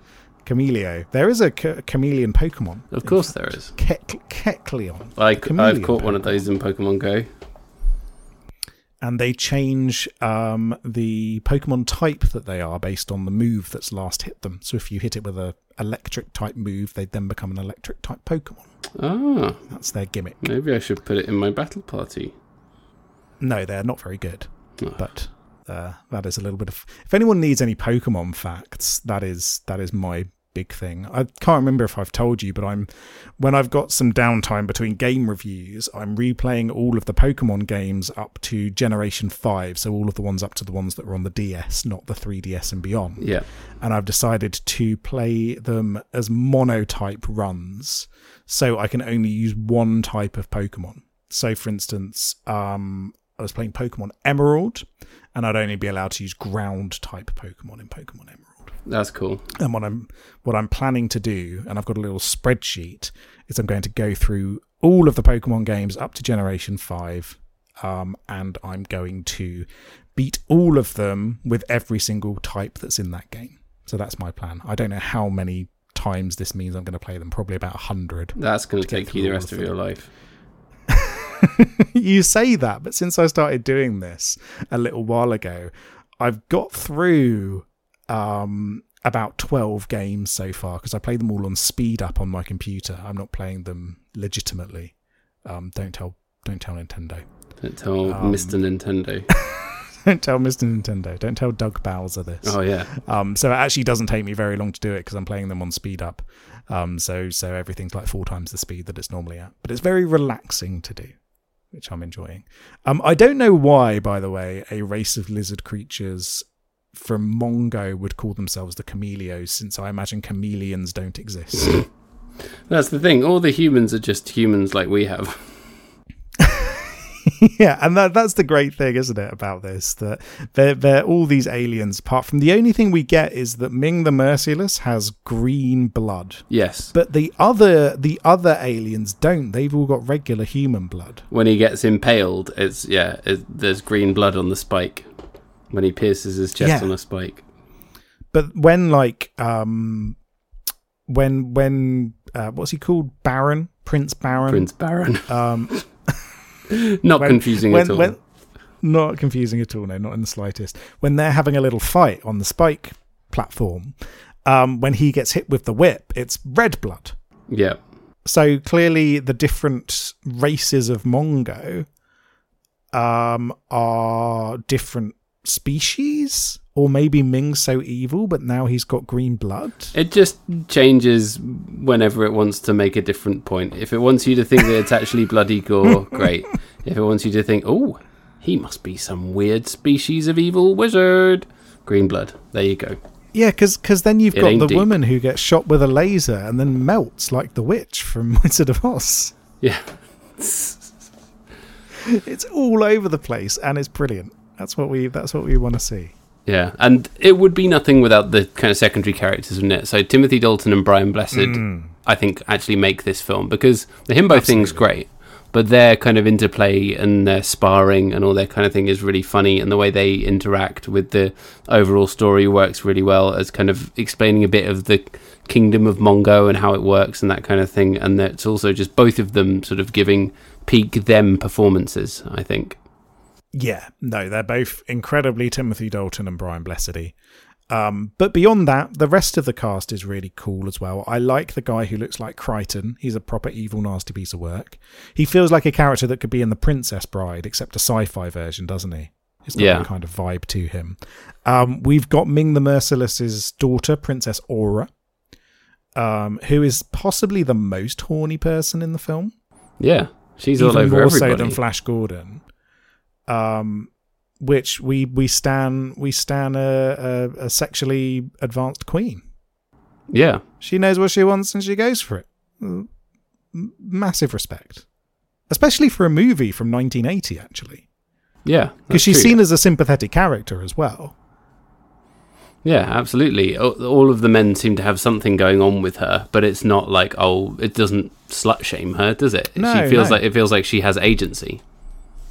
Chameleo. There is a ch- chameleon Pokemon. Of course there is. Ke- Kecleon. I, I've caught one of those in Pokemon Go. and they change um, the Pokemon type that they are based on the move that's last hit them. So if you hit it with a electric type move, they then become an electric type Pokemon. Ah, That's their gimmick. maybe I should put it in my battle party. No, they're not very good, Oh. but uh, that is a little bit of. If anyone needs any Pokemon facts, that is that is my big thing. I can't remember if I've told you, but I'm when I've got some downtime between game reviews, I'm replaying all of the Pokemon games up to Generation Five, so all of the ones up to the ones that were on the DS, not the 3DS and beyond. Yeah. and I've decided to play them as monotype runs, so I can only use one type of Pokemon. So, for instance, um, I was playing Pokemon Emerald, and I'd only be allowed to use ground type Pokemon in Pokemon Emerald. That's cool. And what I'm what I'm planning to do, and I've got a little spreadsheet, is I'm going to go through all of the Pokemon games up to Generation Five, um, and I'm going to beat all of them with every single type that's in that game. So that's my plan. I don't know how many times this means I'm going to play them. Probably about a hundred. That's going to take you the rest of of your life. you say that, but since I started doing this a little while ago, I've got through um, about 12 games so far because I play them all on speed up on my computer. I'm not playing them legitimately. Um, don't tell don't tell Nintendo. Don't tell Um, Mr. Nintendo. don't tell Mr. Nintendo. Don't tell Doug Bowser this. Oh yeah, Um, so it actually doesn't take me very long to do it because I'm playing them on speed up. Um, so so everything's like four times the speed that it's normally at. But it's very relaxing to do, which I'm enjoying. Um, I don't know why, by the way, a race of lizard creatures from Mongo would call themselves the Chameleos, since I imagine chameleons don't exist. that's the thing. All the humans are just humans like we have. yeah, and that that's the great thing, isn't it, about this? That they're they're all these aliens. Apart from the only thing we get is that Ming the Merciless has green blood. Yes. But the other the other aliens don't. They've all got regular human blood. When he gets impaled, it's yeah. It, there's green blood on the spike. When he pierces his chest Yeah. on a spike. But when like um when when uh, what's he called? Barin? Prince Barin? Prince Barin. Um Not when- confusing when, at all. when- not confusing at all, no, not in the slightest. When they're having a little fight on the spike platform, um, when he gets hit with the whip, it's red blood. yeah. So clearly, the different races of Mongo um, are different species, or maybe Ming's so evil, but now he's got green blood. It just changes whenever it wants to make a different point. If it wants you to think that it's actually bloody gore, great. If it wants you to think, oh, he must be some weird species of evil wizard, green blood. There you go. Yeah, because then you've It got the deep. woman who gets shot with a laser and then melts like the witch from Wizard of Oz. Yeah. It's all over the place and it's brilliant. That's what we. That's what we want to see. Yeah, and it would be nothing without the kind of secondary characters, wouldn't it? So Timothy Dalton and Brian Blessed, mm. I think, actually make this film because the himbo thing's great, but their kind of interplay and their sparring and all that kind of thing is really funny, and the way they interact with the overall story works really well as kind of explaining a bit of the kingdom of Mongo and how it works and that kind of thing. And it's also just both of them sort of giving peak them performances, I think. Yeah, no, they're both incredibly Timothy Dalton and Brian Blessedy. Um, but beyond that, the rest of the cast is really cool as well. I like the guy who looks like Kryten. He's a proper evil, nasty piece of work. He feels like a character that could be in The Princess Bride, except a sci-fi version, doesn't he? It's got Yeah. that kind of vibe to him. Um, we've got Ming the Merciless's daughter, Princess Aura, um, who is possibly the most horny person in the film Yeah, she's even all over more everybody. so than Flash Gordon. Um, which we we stan we stan a, a, a sexually advanced queen. yeah, She knows what she wants and she goes for it. Mm, Massive respect, especially for a movie from 1980, actually, yeah, because she's true. seen as a sympathetic character as well. Yeah, absolutely. All of the men seem to have something going on with her, but it's not like oh, it doesn't slut shame her, does it? No, she feels no. like it feels like she has agency.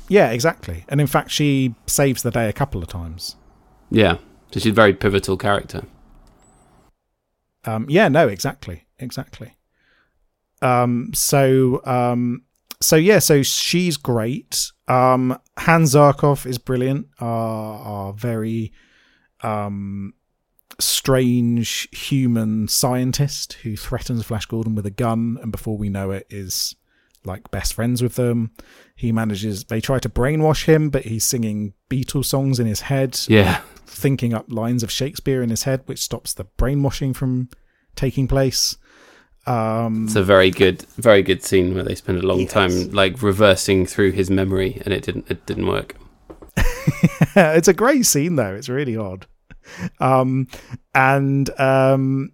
Yeah, exactly. And in fact, she saves the day a couple of times. Yeah, so she's a very pivotal character. Um, yeah, no, exactly, exactly. Um, so, um, so yeah, so she's great. Um, Hans Zarkov is brilliant. Our, our very um, strange human scientist who threatens Flash Gordon with a gun, and before we know it, is like best friends with them. He manages. They try to brainwash him, but he's singing Beatles songs in his head Yeah, thinking up lines of Shakespeare in his head, which stops the brainwashing from taking place. Um, it's a very good, very good scene where they spend a long Yes. time like reversing through his memory, and it didn't, it didn't work. it's a great scene though. It's really odd. Um, and um,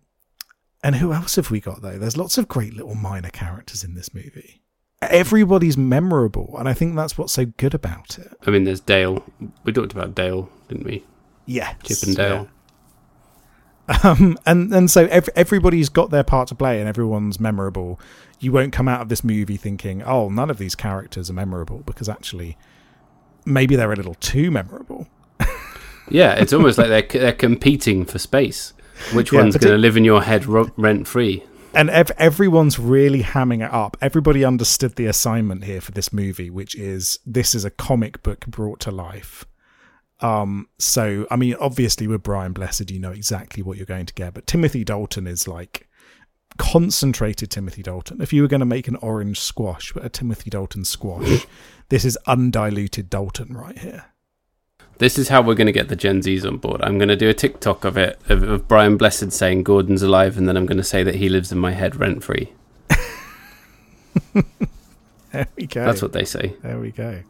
and who else have we got though? There's lots of great little minor characters in this movie. Everybody's memorable, and I think that's what's so good about it. I mean, there's Dale. We talked about Dale, didn't we? Yeah, Chip and Dale. um, and and so ev- everybody's got their part to play and everyone's memorable. You won't come out of this movie thinking, "Oh, none of these characters are memorable," because actually, maybe they're a little too memorable. Yeah, it's almost like they're they're competing for space. Which Yeah, one's going to live in your head ro- rent free? And ev- everyone's really hamming it up. Everybody understood the assignment here for this movie, which is this is a comic book brought to life. Um, so I mean, obviously with Brian Blessed, you know exactly what you're going to get, but Timothy Dalton is like concentrated Timothy Dalton. If you were going to make an orange squash, but a Timothy Dalton squash, this is undiluted Dalton right here. This is how we're going to get the Gen Zs on board. I'm going to do a TikTok of it of, of Brian Blessed saying Gordon's alive, and then I'm going to say that he lives in my head rent free. There we go. That's what they say. There we go.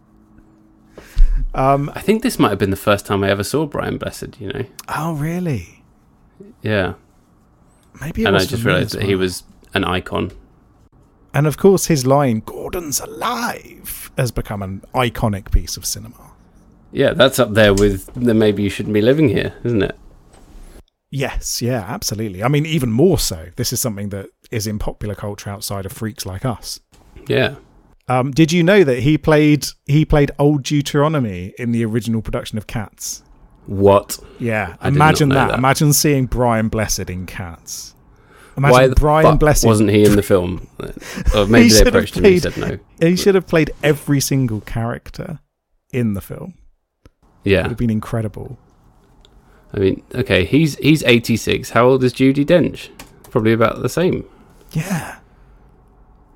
Um. I think this might have been the first time I ever saw Brian Blessed. You know? Oh, really? Yeah. Maybe. It and I just realised as that he was an icon. And of course, his line "Gordon's alive" has become an iconic piece of cinema. Yeah, that's up there with the maybe you shouldn't be living here, isn't it? Yes, yeah, absolutely. I mean, even more so. This is something that is in popular culture outside of freaks like us. Yeah. Um, did you know that he played he played Old Deuteronomy in the original production of Cats? What? Yeah, I imagine that. that. Imagine seeing Brian Blessed in Cats. Imagine Why the Brian Blessed. wasn't he in the film? Or maybe they approached him and he played- said no. He should have played every single character in the film. It would Yeah. have been incredible. I mean, okay, he's he's 86. How old is Judi Dench? Probably about the same. Yeah.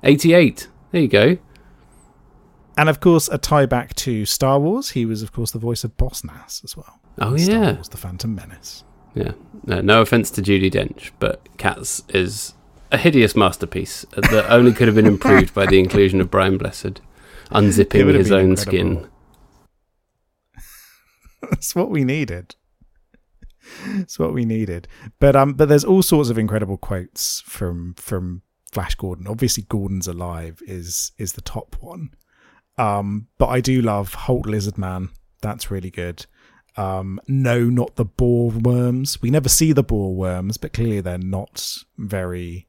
88. There you go. And of course, a tie back to Star Wars. He was, of course, the voice of Boss Nass as well. Oh, Star yeah. Wars: The Phantom Menace. Yeah. No, no offense to Judi Dench, but Cats is a hideous masterpiece that only could have been improved by the inclusion of Brian Blessed unzipping his own incredible. skin. That's what we needed. It's what we needed. But um, but there's all sorts of incredible quotes from from Flash Gordon. Obviously, Gordon's alive is is the top one. Um, but I do love Holt Lizard Man. That's really good. Um, no, not the bore worms. We never see the bore worms, but clearly they're not very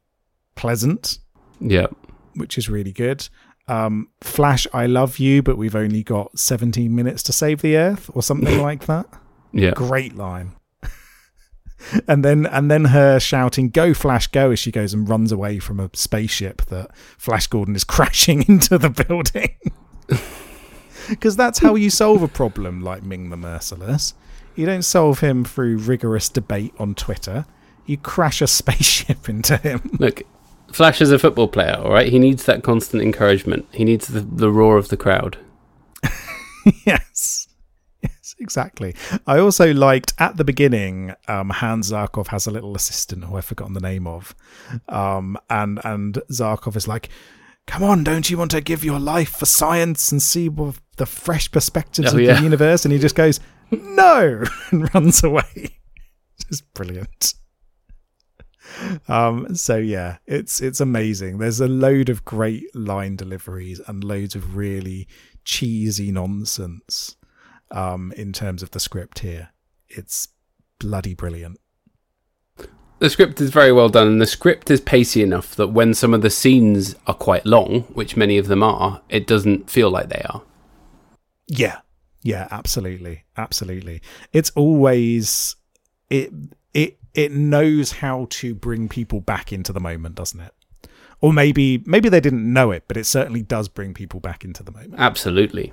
pleasant, Yeah. which is really good. Um, Flash, I love you, but we've only got 17 minutes to save the Earth, or something like that. Yeah. Great line. and then and then her shouting "Go Flash, go!" as she goes and runs away from a spaceship that Flash Gordon is crashing into the building. Because that's how you solve a problem like Ming the Merciless. You don't solve him through rigorous debate on Twitter. You crash a spaceship into him. Look, Flash is a football player, all right? He needs that constant encouragement. He needs the, the roar of the crowd. yes. Yes, exactly. I also liked at the beginning, um, Hans Zarkov has a little assistant who I've forgotten the name of. Um, and, and Zarkov is like, Come on, don't you want to give your life for science and see what the fresh perspectives Oh, of yeah. the universe? And he just goes, No, and runs away. It's brilliant. Um, so yeah, it's it's amazing. There's a load of great line deliveries and loads of really cheesy nonsense um, in terms of the script here. It's bloody brilliant. The script is very well done, and the script is pacey enough that when some of the scenes are quite long, which many of them are, it doesn't feel like they are. Yeah, yeah, absolutely, absolutely. It's always it it it knows how to bring people back into the moment, doesn't it? Or maybe maybe they didn't know it, but it certainly does bring people back into the moment. Absolutely.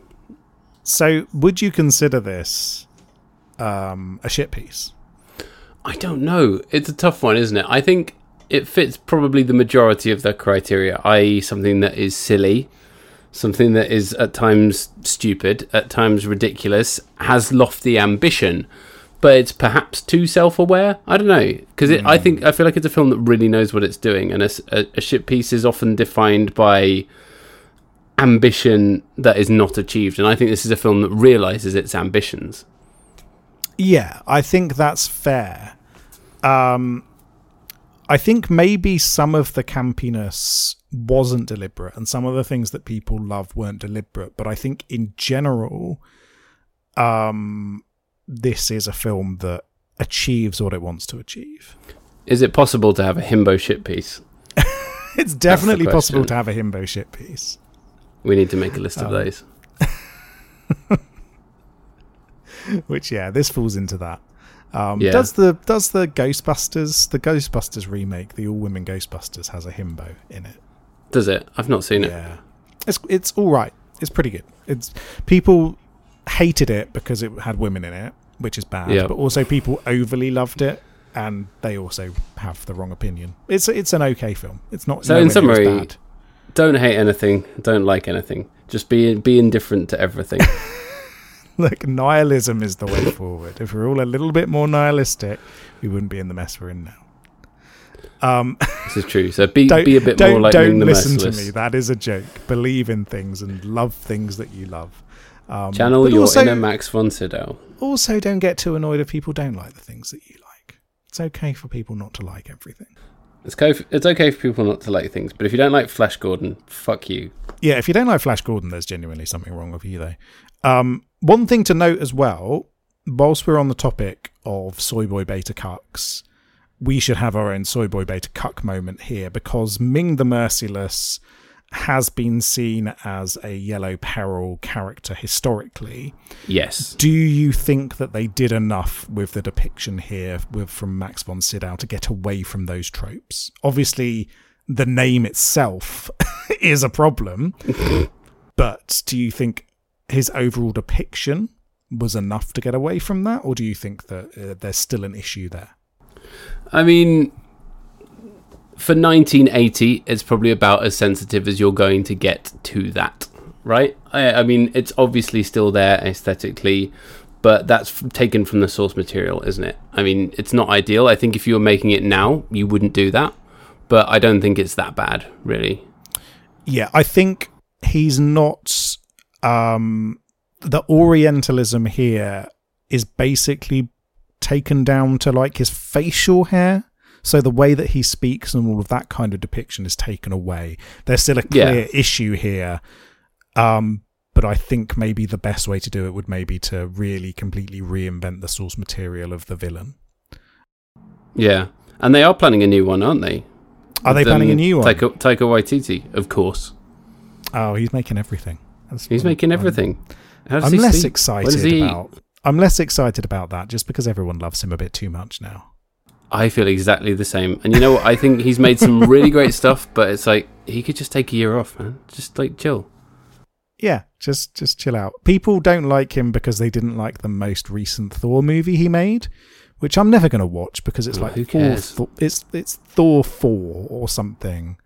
So, would you consider this um, a shit piece? I don't know. It's a tough one, isn't it? I think it fits probably the majority of the criteria, i.e., something that is silly, something that is at times stupid, at times ridiculous, has lofty ambition, but it's perhaps too self-aware. I don't know because I think I feel like it's a film that really knows what it's doing, and a shit piece is often defined by ambition that is not achieved, and I think this is a film that realizes its ambitions. Yeah, I think that's fair. Um, I think maybe some of the campiness wasn't deliberate, and some of the things that people love weren't deliberate. But I think in general, um, this is a film that achieves what it wants to achieve. Is it possible to have a himbo shit piece? It's definitely possible to have a himbo shit piece. We need to make a list of Um, those. Which yeah, this falls into that. Um, Yeah. Does the does the Ghostbusters the Ghostbusters remake the all women Ghostbusters has a himbo in it? Does it? I've not seen it. Yeah, it's it's all right. It's pretty good. It's people hated it because it had women in it, which is bad. Yeah. But also people overly loved it, and they also have the wrong opinion. It's it's an okay film. It's not. So in nowhere near as summary- bad. Don't hate anything. Don't like anything. Just be be indifferent to everything. Look, nihilism is the way forward. If we're all a little bit more nihilistic, we wouldn't be in the mess we're in now. Um, This is true. So be be a bit more like don't the listen Merciless. to me. That is a joke. Believe in things and love things that you love. Um, Channel your also, inner Max von Sydow. also, don't get too annoyed if people don't like the things that you like. It's okay for people not to like everything. It's okay. For, it's okay for people not to like things, but if you don't like Flash Gordon, fuck you. Yeah, if you don't like Flash Gordon, there's genuinely something wrong with you, though. Um, one thing to note as well, whilst we're on the topic of soy boy beta cucks, we should have our own soy boy beta cuck moment here because Ming the Merciless has been seen as a yellow peril character historically. Yes. Do you think that they did enough with the depiction here with from Max von Sydow to get away from those tropes? Obviously, the name itself is a problem, but do you think his overall depiction was enough to get away from that, or do you think that uh, there's still an issue there? I mean, for 1980, it's probably about as sensitive as you're going to get to that, right? I, I mean, it's obviously still there aesthetically, but that's taken from the source material, isn't it? I mean, it's not ideal. I think if you were making it now, you wouldn't do that, but I don't think it's that bad, really. Yeah, I think he's not. Um, the Orientalism here is basically taken down to like his facial hair. So the way that he speaks and all of that kind of depiction is taken away. There's still a Yeah. clear issue here. Um, but I think maybe the best way to do it would maybe to really completely reinvent the source material of the villain. Yeah. And they are planning a new one, aren't they? Are they planning a um, new one? Taika, Taika Waititi, of course. Oh, he's making everything. That's He's making everything. I'm less sleep? When does excited he- about. I'm less excited about that just because everyone loves him a bit too much now. I feel exactly the same. And you know what? I think he's made some really great stuff, but it's like he could just take a year off, man. Just like chill. Yeah, just just chill out. People don't like him because they didn't like the most recent Thor movie he made, which I'm never going to watch because it's Oh, like who Thor, cares? Thor- it's it's Thor four or something.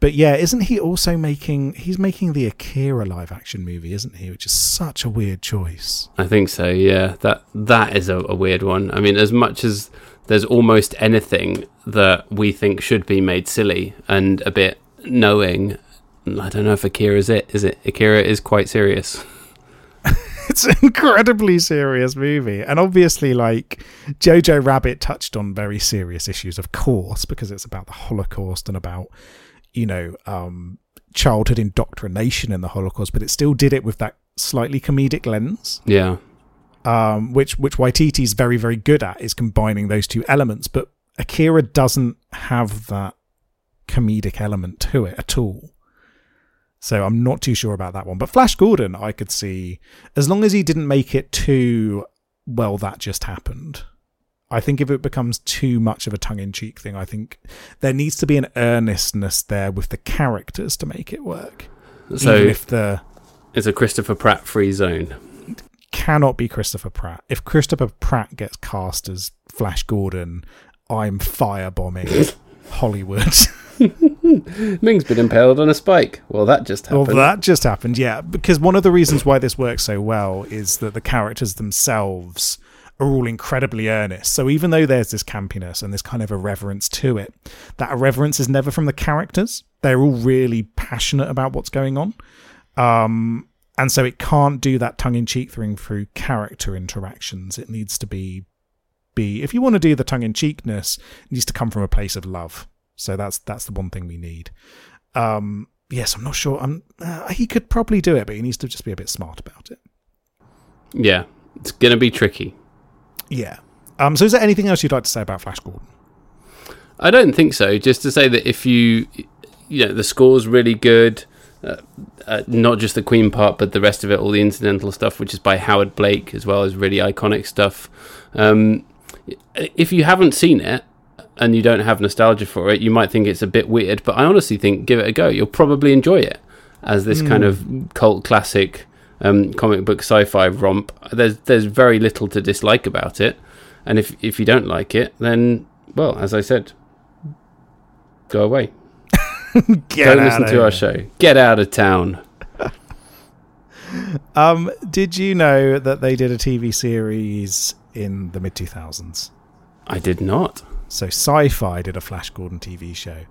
But yeah, isn't he also making? He's making the Akira live action movie, isn't he? Which is such a weird choice. I think so. Yeah, that that is a, a weird one. I mean, as much as there's almost anything that we think should be made silly and a bit knowing, I don't know if Akira's it. Is it? Akira is quite serious. it's an incredibly serious movie and obviously like jojo rabbit touched on very serious issues of course because it's about the holocaust and about you know um childhood indoctrination in the holocaust but it still did it with that slightly comedic lens Yeah. Um which which waititi's very very good at is combining those two elements but akira doesn't have that comedic element to it at all so I'm not too sure about that one. But Flash Gordon, I could see, as long as he didn't make it too, well, that just happened. I think if it becomes too much of a tongue in cheek thing, I think there needs to be an earnestness there with the characters to make it work. So if the it's a Christopher Pratt free zone. Cannot be Christopher Pratt. If Christopher Pratt gets cast as Flash Gordon, I'm firebombing Hollywood. Ming's been impaled on a spike. Well, that just happened. Well, that just happened, yeah. Because one of the reasons why this works so well is that the characters themselves are all incredibly earnest. So even though there's this campiness and this kind of irreverence to it, that irreverence is never from the characters. They're all really passionate about what's going on. Um, and so it can't do that tongue in cheek thing through character interactions. It needs to be be if you want to do the tongue in cheekness, it needs to come from a place of love. So that's that's the one thing we need. Um, yes, I'm not sure. I'm. Uh, he could probably do it, but he needs to just be a bit smart about it. yeah, it's gonna be tricky. Yeah. Um. So, is there anything else you'd like to say about Flash Gordon? I don't think so. Just to say that if you, you know, the score's really good. Uh, uh, not just the Queen part, but the rest of it, all the incidental stuff, which is by Howard Blake, as well as really iconic stuff. Um, if you haven't seen it and you don't have nostalgia for it, you might think it's a bit weird. But I honestly think give it a go. You'll probably enjoy it as this kind of cult classic um, comic book sci-fi romp. There's there's very little to dislike about it, and if if you don't like it, then well, as I said, go away. Get Don't listen to our show. Get out of town. Um, did you know that they did a TV series in the mid 2000s? I did not. So Sci-Fi did a Flash Gordon TV show,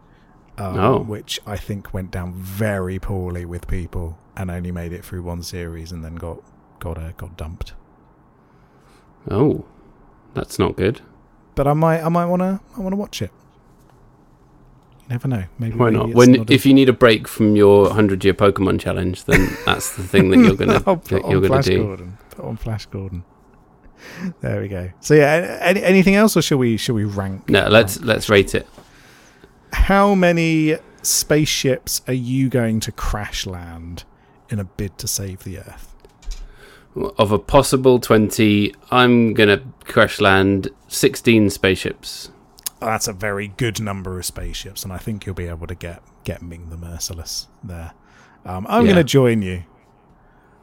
um, Oh. which I think went down very poorly with people and only made it through one series and then got got uh, got dumped. Oh, that's not good. But I might I might want to I want to watch it. Never know. Maybe Why not? When not a- if you need a break from your hundred year Pokemon challenge, then that's the thing that you're gonna I'll put on you're gonna Flash do. Gordon. Put on Flash Gordon. There we go. So yeah, any, anything else, or shall we shall we rank? No, let's let's rate it. How many spaceships are you going to crash land in a bid to save the Earth? Of a possible twenty, I'm gonna crash land sixteen spaceships. That's a very good number of spaceships, and I think you'll be able to get get Ming the Merciless there. Um, I'm Yeah. going to join you.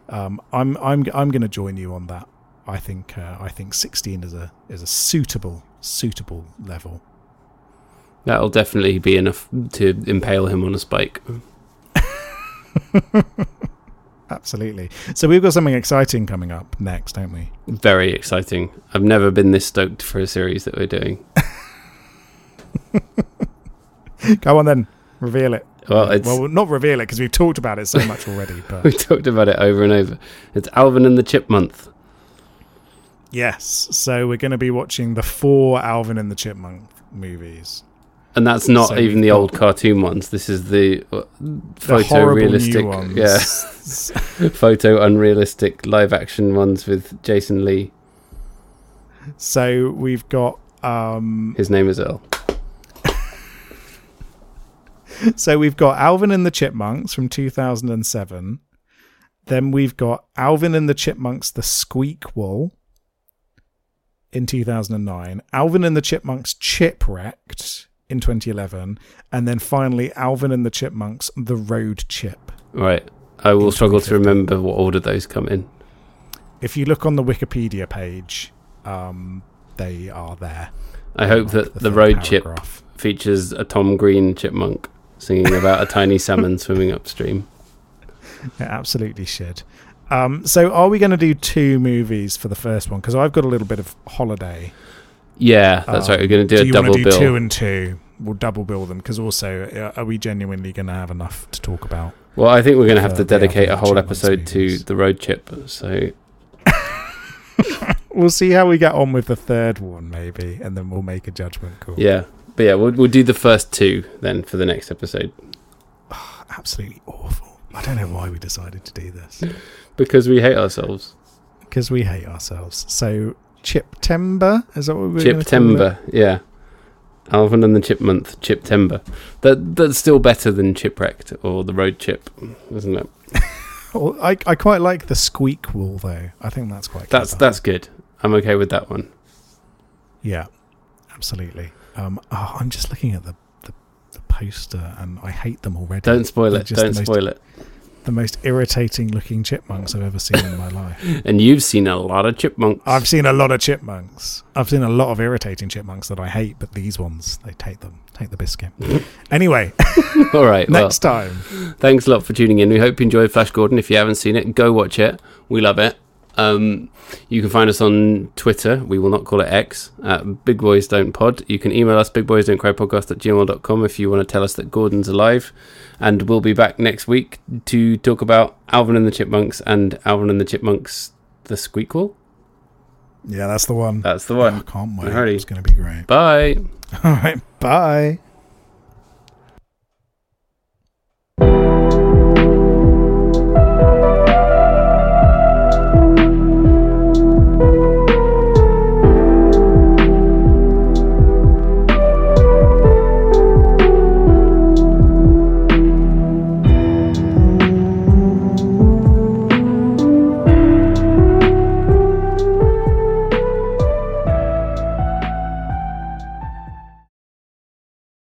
Um, I'm I'm I'm going to join you on that. I think uh, I think 16 is a is a suitable suitable level. That'll definitely be enough to impale him on a spike. Absolutely. So we've got something exciting coming up next, don't we? Very exciting. I've never been this stoked for a series that we're doing. Go on then, reveal it. Well, it's well, not reveal it because we've talked about it so much already. But we talked about it over and over. It's Alvin and the Chip month. yes, so we're going to be watching the four Alvin and the Chipmunk movies. And that's not So even the old cartoon ones. This is the uh, The horrible photorealistic, new ones. yeah, photo unrealistic live action ones with Jason Lee. So we've got um His name is Earl. so we've got Alvin and the Chipmunks from 2007. Then we've got Alvin and the Chipmunks the Squeakquel in 2009. Alvin and the Chipmunks Chipwrecked in 2011, and then finally Alvin and the Chipmunks the Road Chip. Right. I will struggle to remember what order those come in. If you look on the Wikipedia page, um they are there. I hope Like that the, third road chip features a Tom Green chipmunk singing about a tiny salmon swimming upstream. It absolutely should. Um, so, are we going to do two movies for the first one? Because I've got a little bit of holiday. Yeah, that's right. We're going to do, do a you double want to do bill. two and two? We'll double bill them because also, uh, are we genuinely going to have enough to talk about? well, I think we're going to have to dedicate a whole episode to the road chip. So We'll see how we get on with the third one, maybe, and then we'll make a judgment call. yeah, but yeah, we'll we'll do the first two then for the next episode Absolutely awful. I don't know why we decided to do this because we hate ourselves. because we hate ourselves. So, Chiptember is that what we're Chip gonna call it? Timber, yeah. Alvin and the Chip Month, Chip Timber. That that's still better than Chipwrecked or the Road Chip, isn't it? Well, I I quite like the Squeakquel though. I think that's quite. That's clever. that's good. I'm okay with that one. Yeah, absolutely. Um, oh, I'm just looking at the, the the poster and I hate them already. Don't spoil They're it. just Don't most- spoil it. The most irritating looking chipmunks I've ever seen in my life. And you've seen a lot of chipmunks. I've seen a lot of chipmunks. I've seen a lot of irritating chipmunks that I hate, but these ones they take them, take the biscuit. anyway, All right. Well, next time. thanks a lot for tuning in. We hope you enjoyed Flash Gordon. If you haven't seen it, go watch it. We love it. Um, you can find us on Twitter. We will not call it X at Big Boys Don't Pod. You can email us Big Boys Don't Cry Podcast at gmail.com if you want to tell us that Gordon's alive. And we'll be back next week to talk about Alvin and the Chipmunks and Alvin and the Chipmunks the Squeakquel. Yeah, that's the one. That's the Oh, I one. can't wait. Alrighty. It's going to be great. Bye. All right, bye.